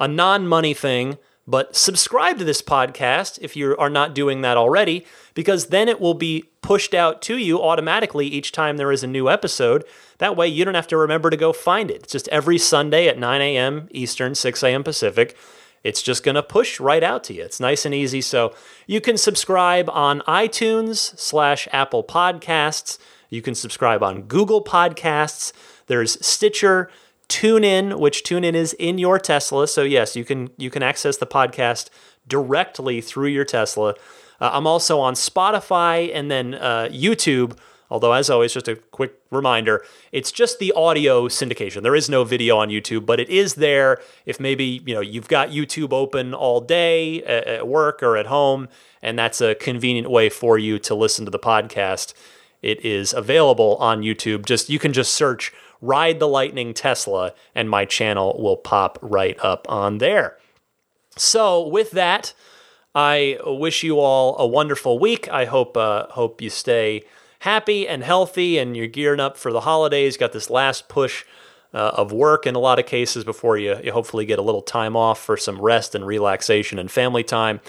a non money thing, but subscribe to this podcast if you are not doing that already, because then it will be pushed out to you automatically each time there is a new episode. That way, you don't have to remember to go find it. It's just every Sunday at 9 a.m. Eastern, 6 a.m. Pacific it's just going to push right out to you. It's nice and easy. So you can subscribe on iTunes slash Apple Podcasts. You can subscribe on Google Podcasts. There's Stitcher, TuneIn, which TuneIn is in your Tesla. So yes, you can you can access the podcast directly through your Tesla. Uh, I'm also on Spotify and then uh, YouTube Although, as always, just a quick reminder, it's just the audio syndication. There is no video on YouTube, but it is there if maybe you know you've got YouTube open all day at work or at home, and that's a convenient way for you to listen to the podcast. It is available on YouTube. Just you can just search "Ride the Lightning Tesla," and my channel will pop right up on there. So, with that, I wish you all a wonderful week. I hope uh, hope you stay happy and healthy and you're gearing up for the holidays, got this last push uh, of work in a lot of cases before you, you hopefully get a little time off for some rest and relaxation and family time.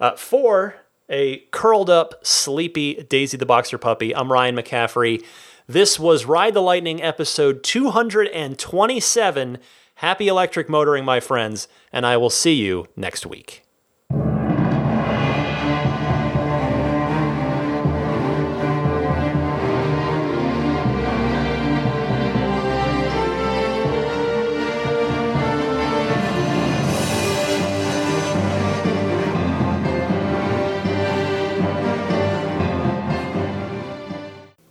Uh, for a curled up, sleepy Daisy the Boxer puppy, I'm Ryan McCaffrey. This was Ride the Lightning episode 227. Happy electric motoring, my friends, and I will see you next week.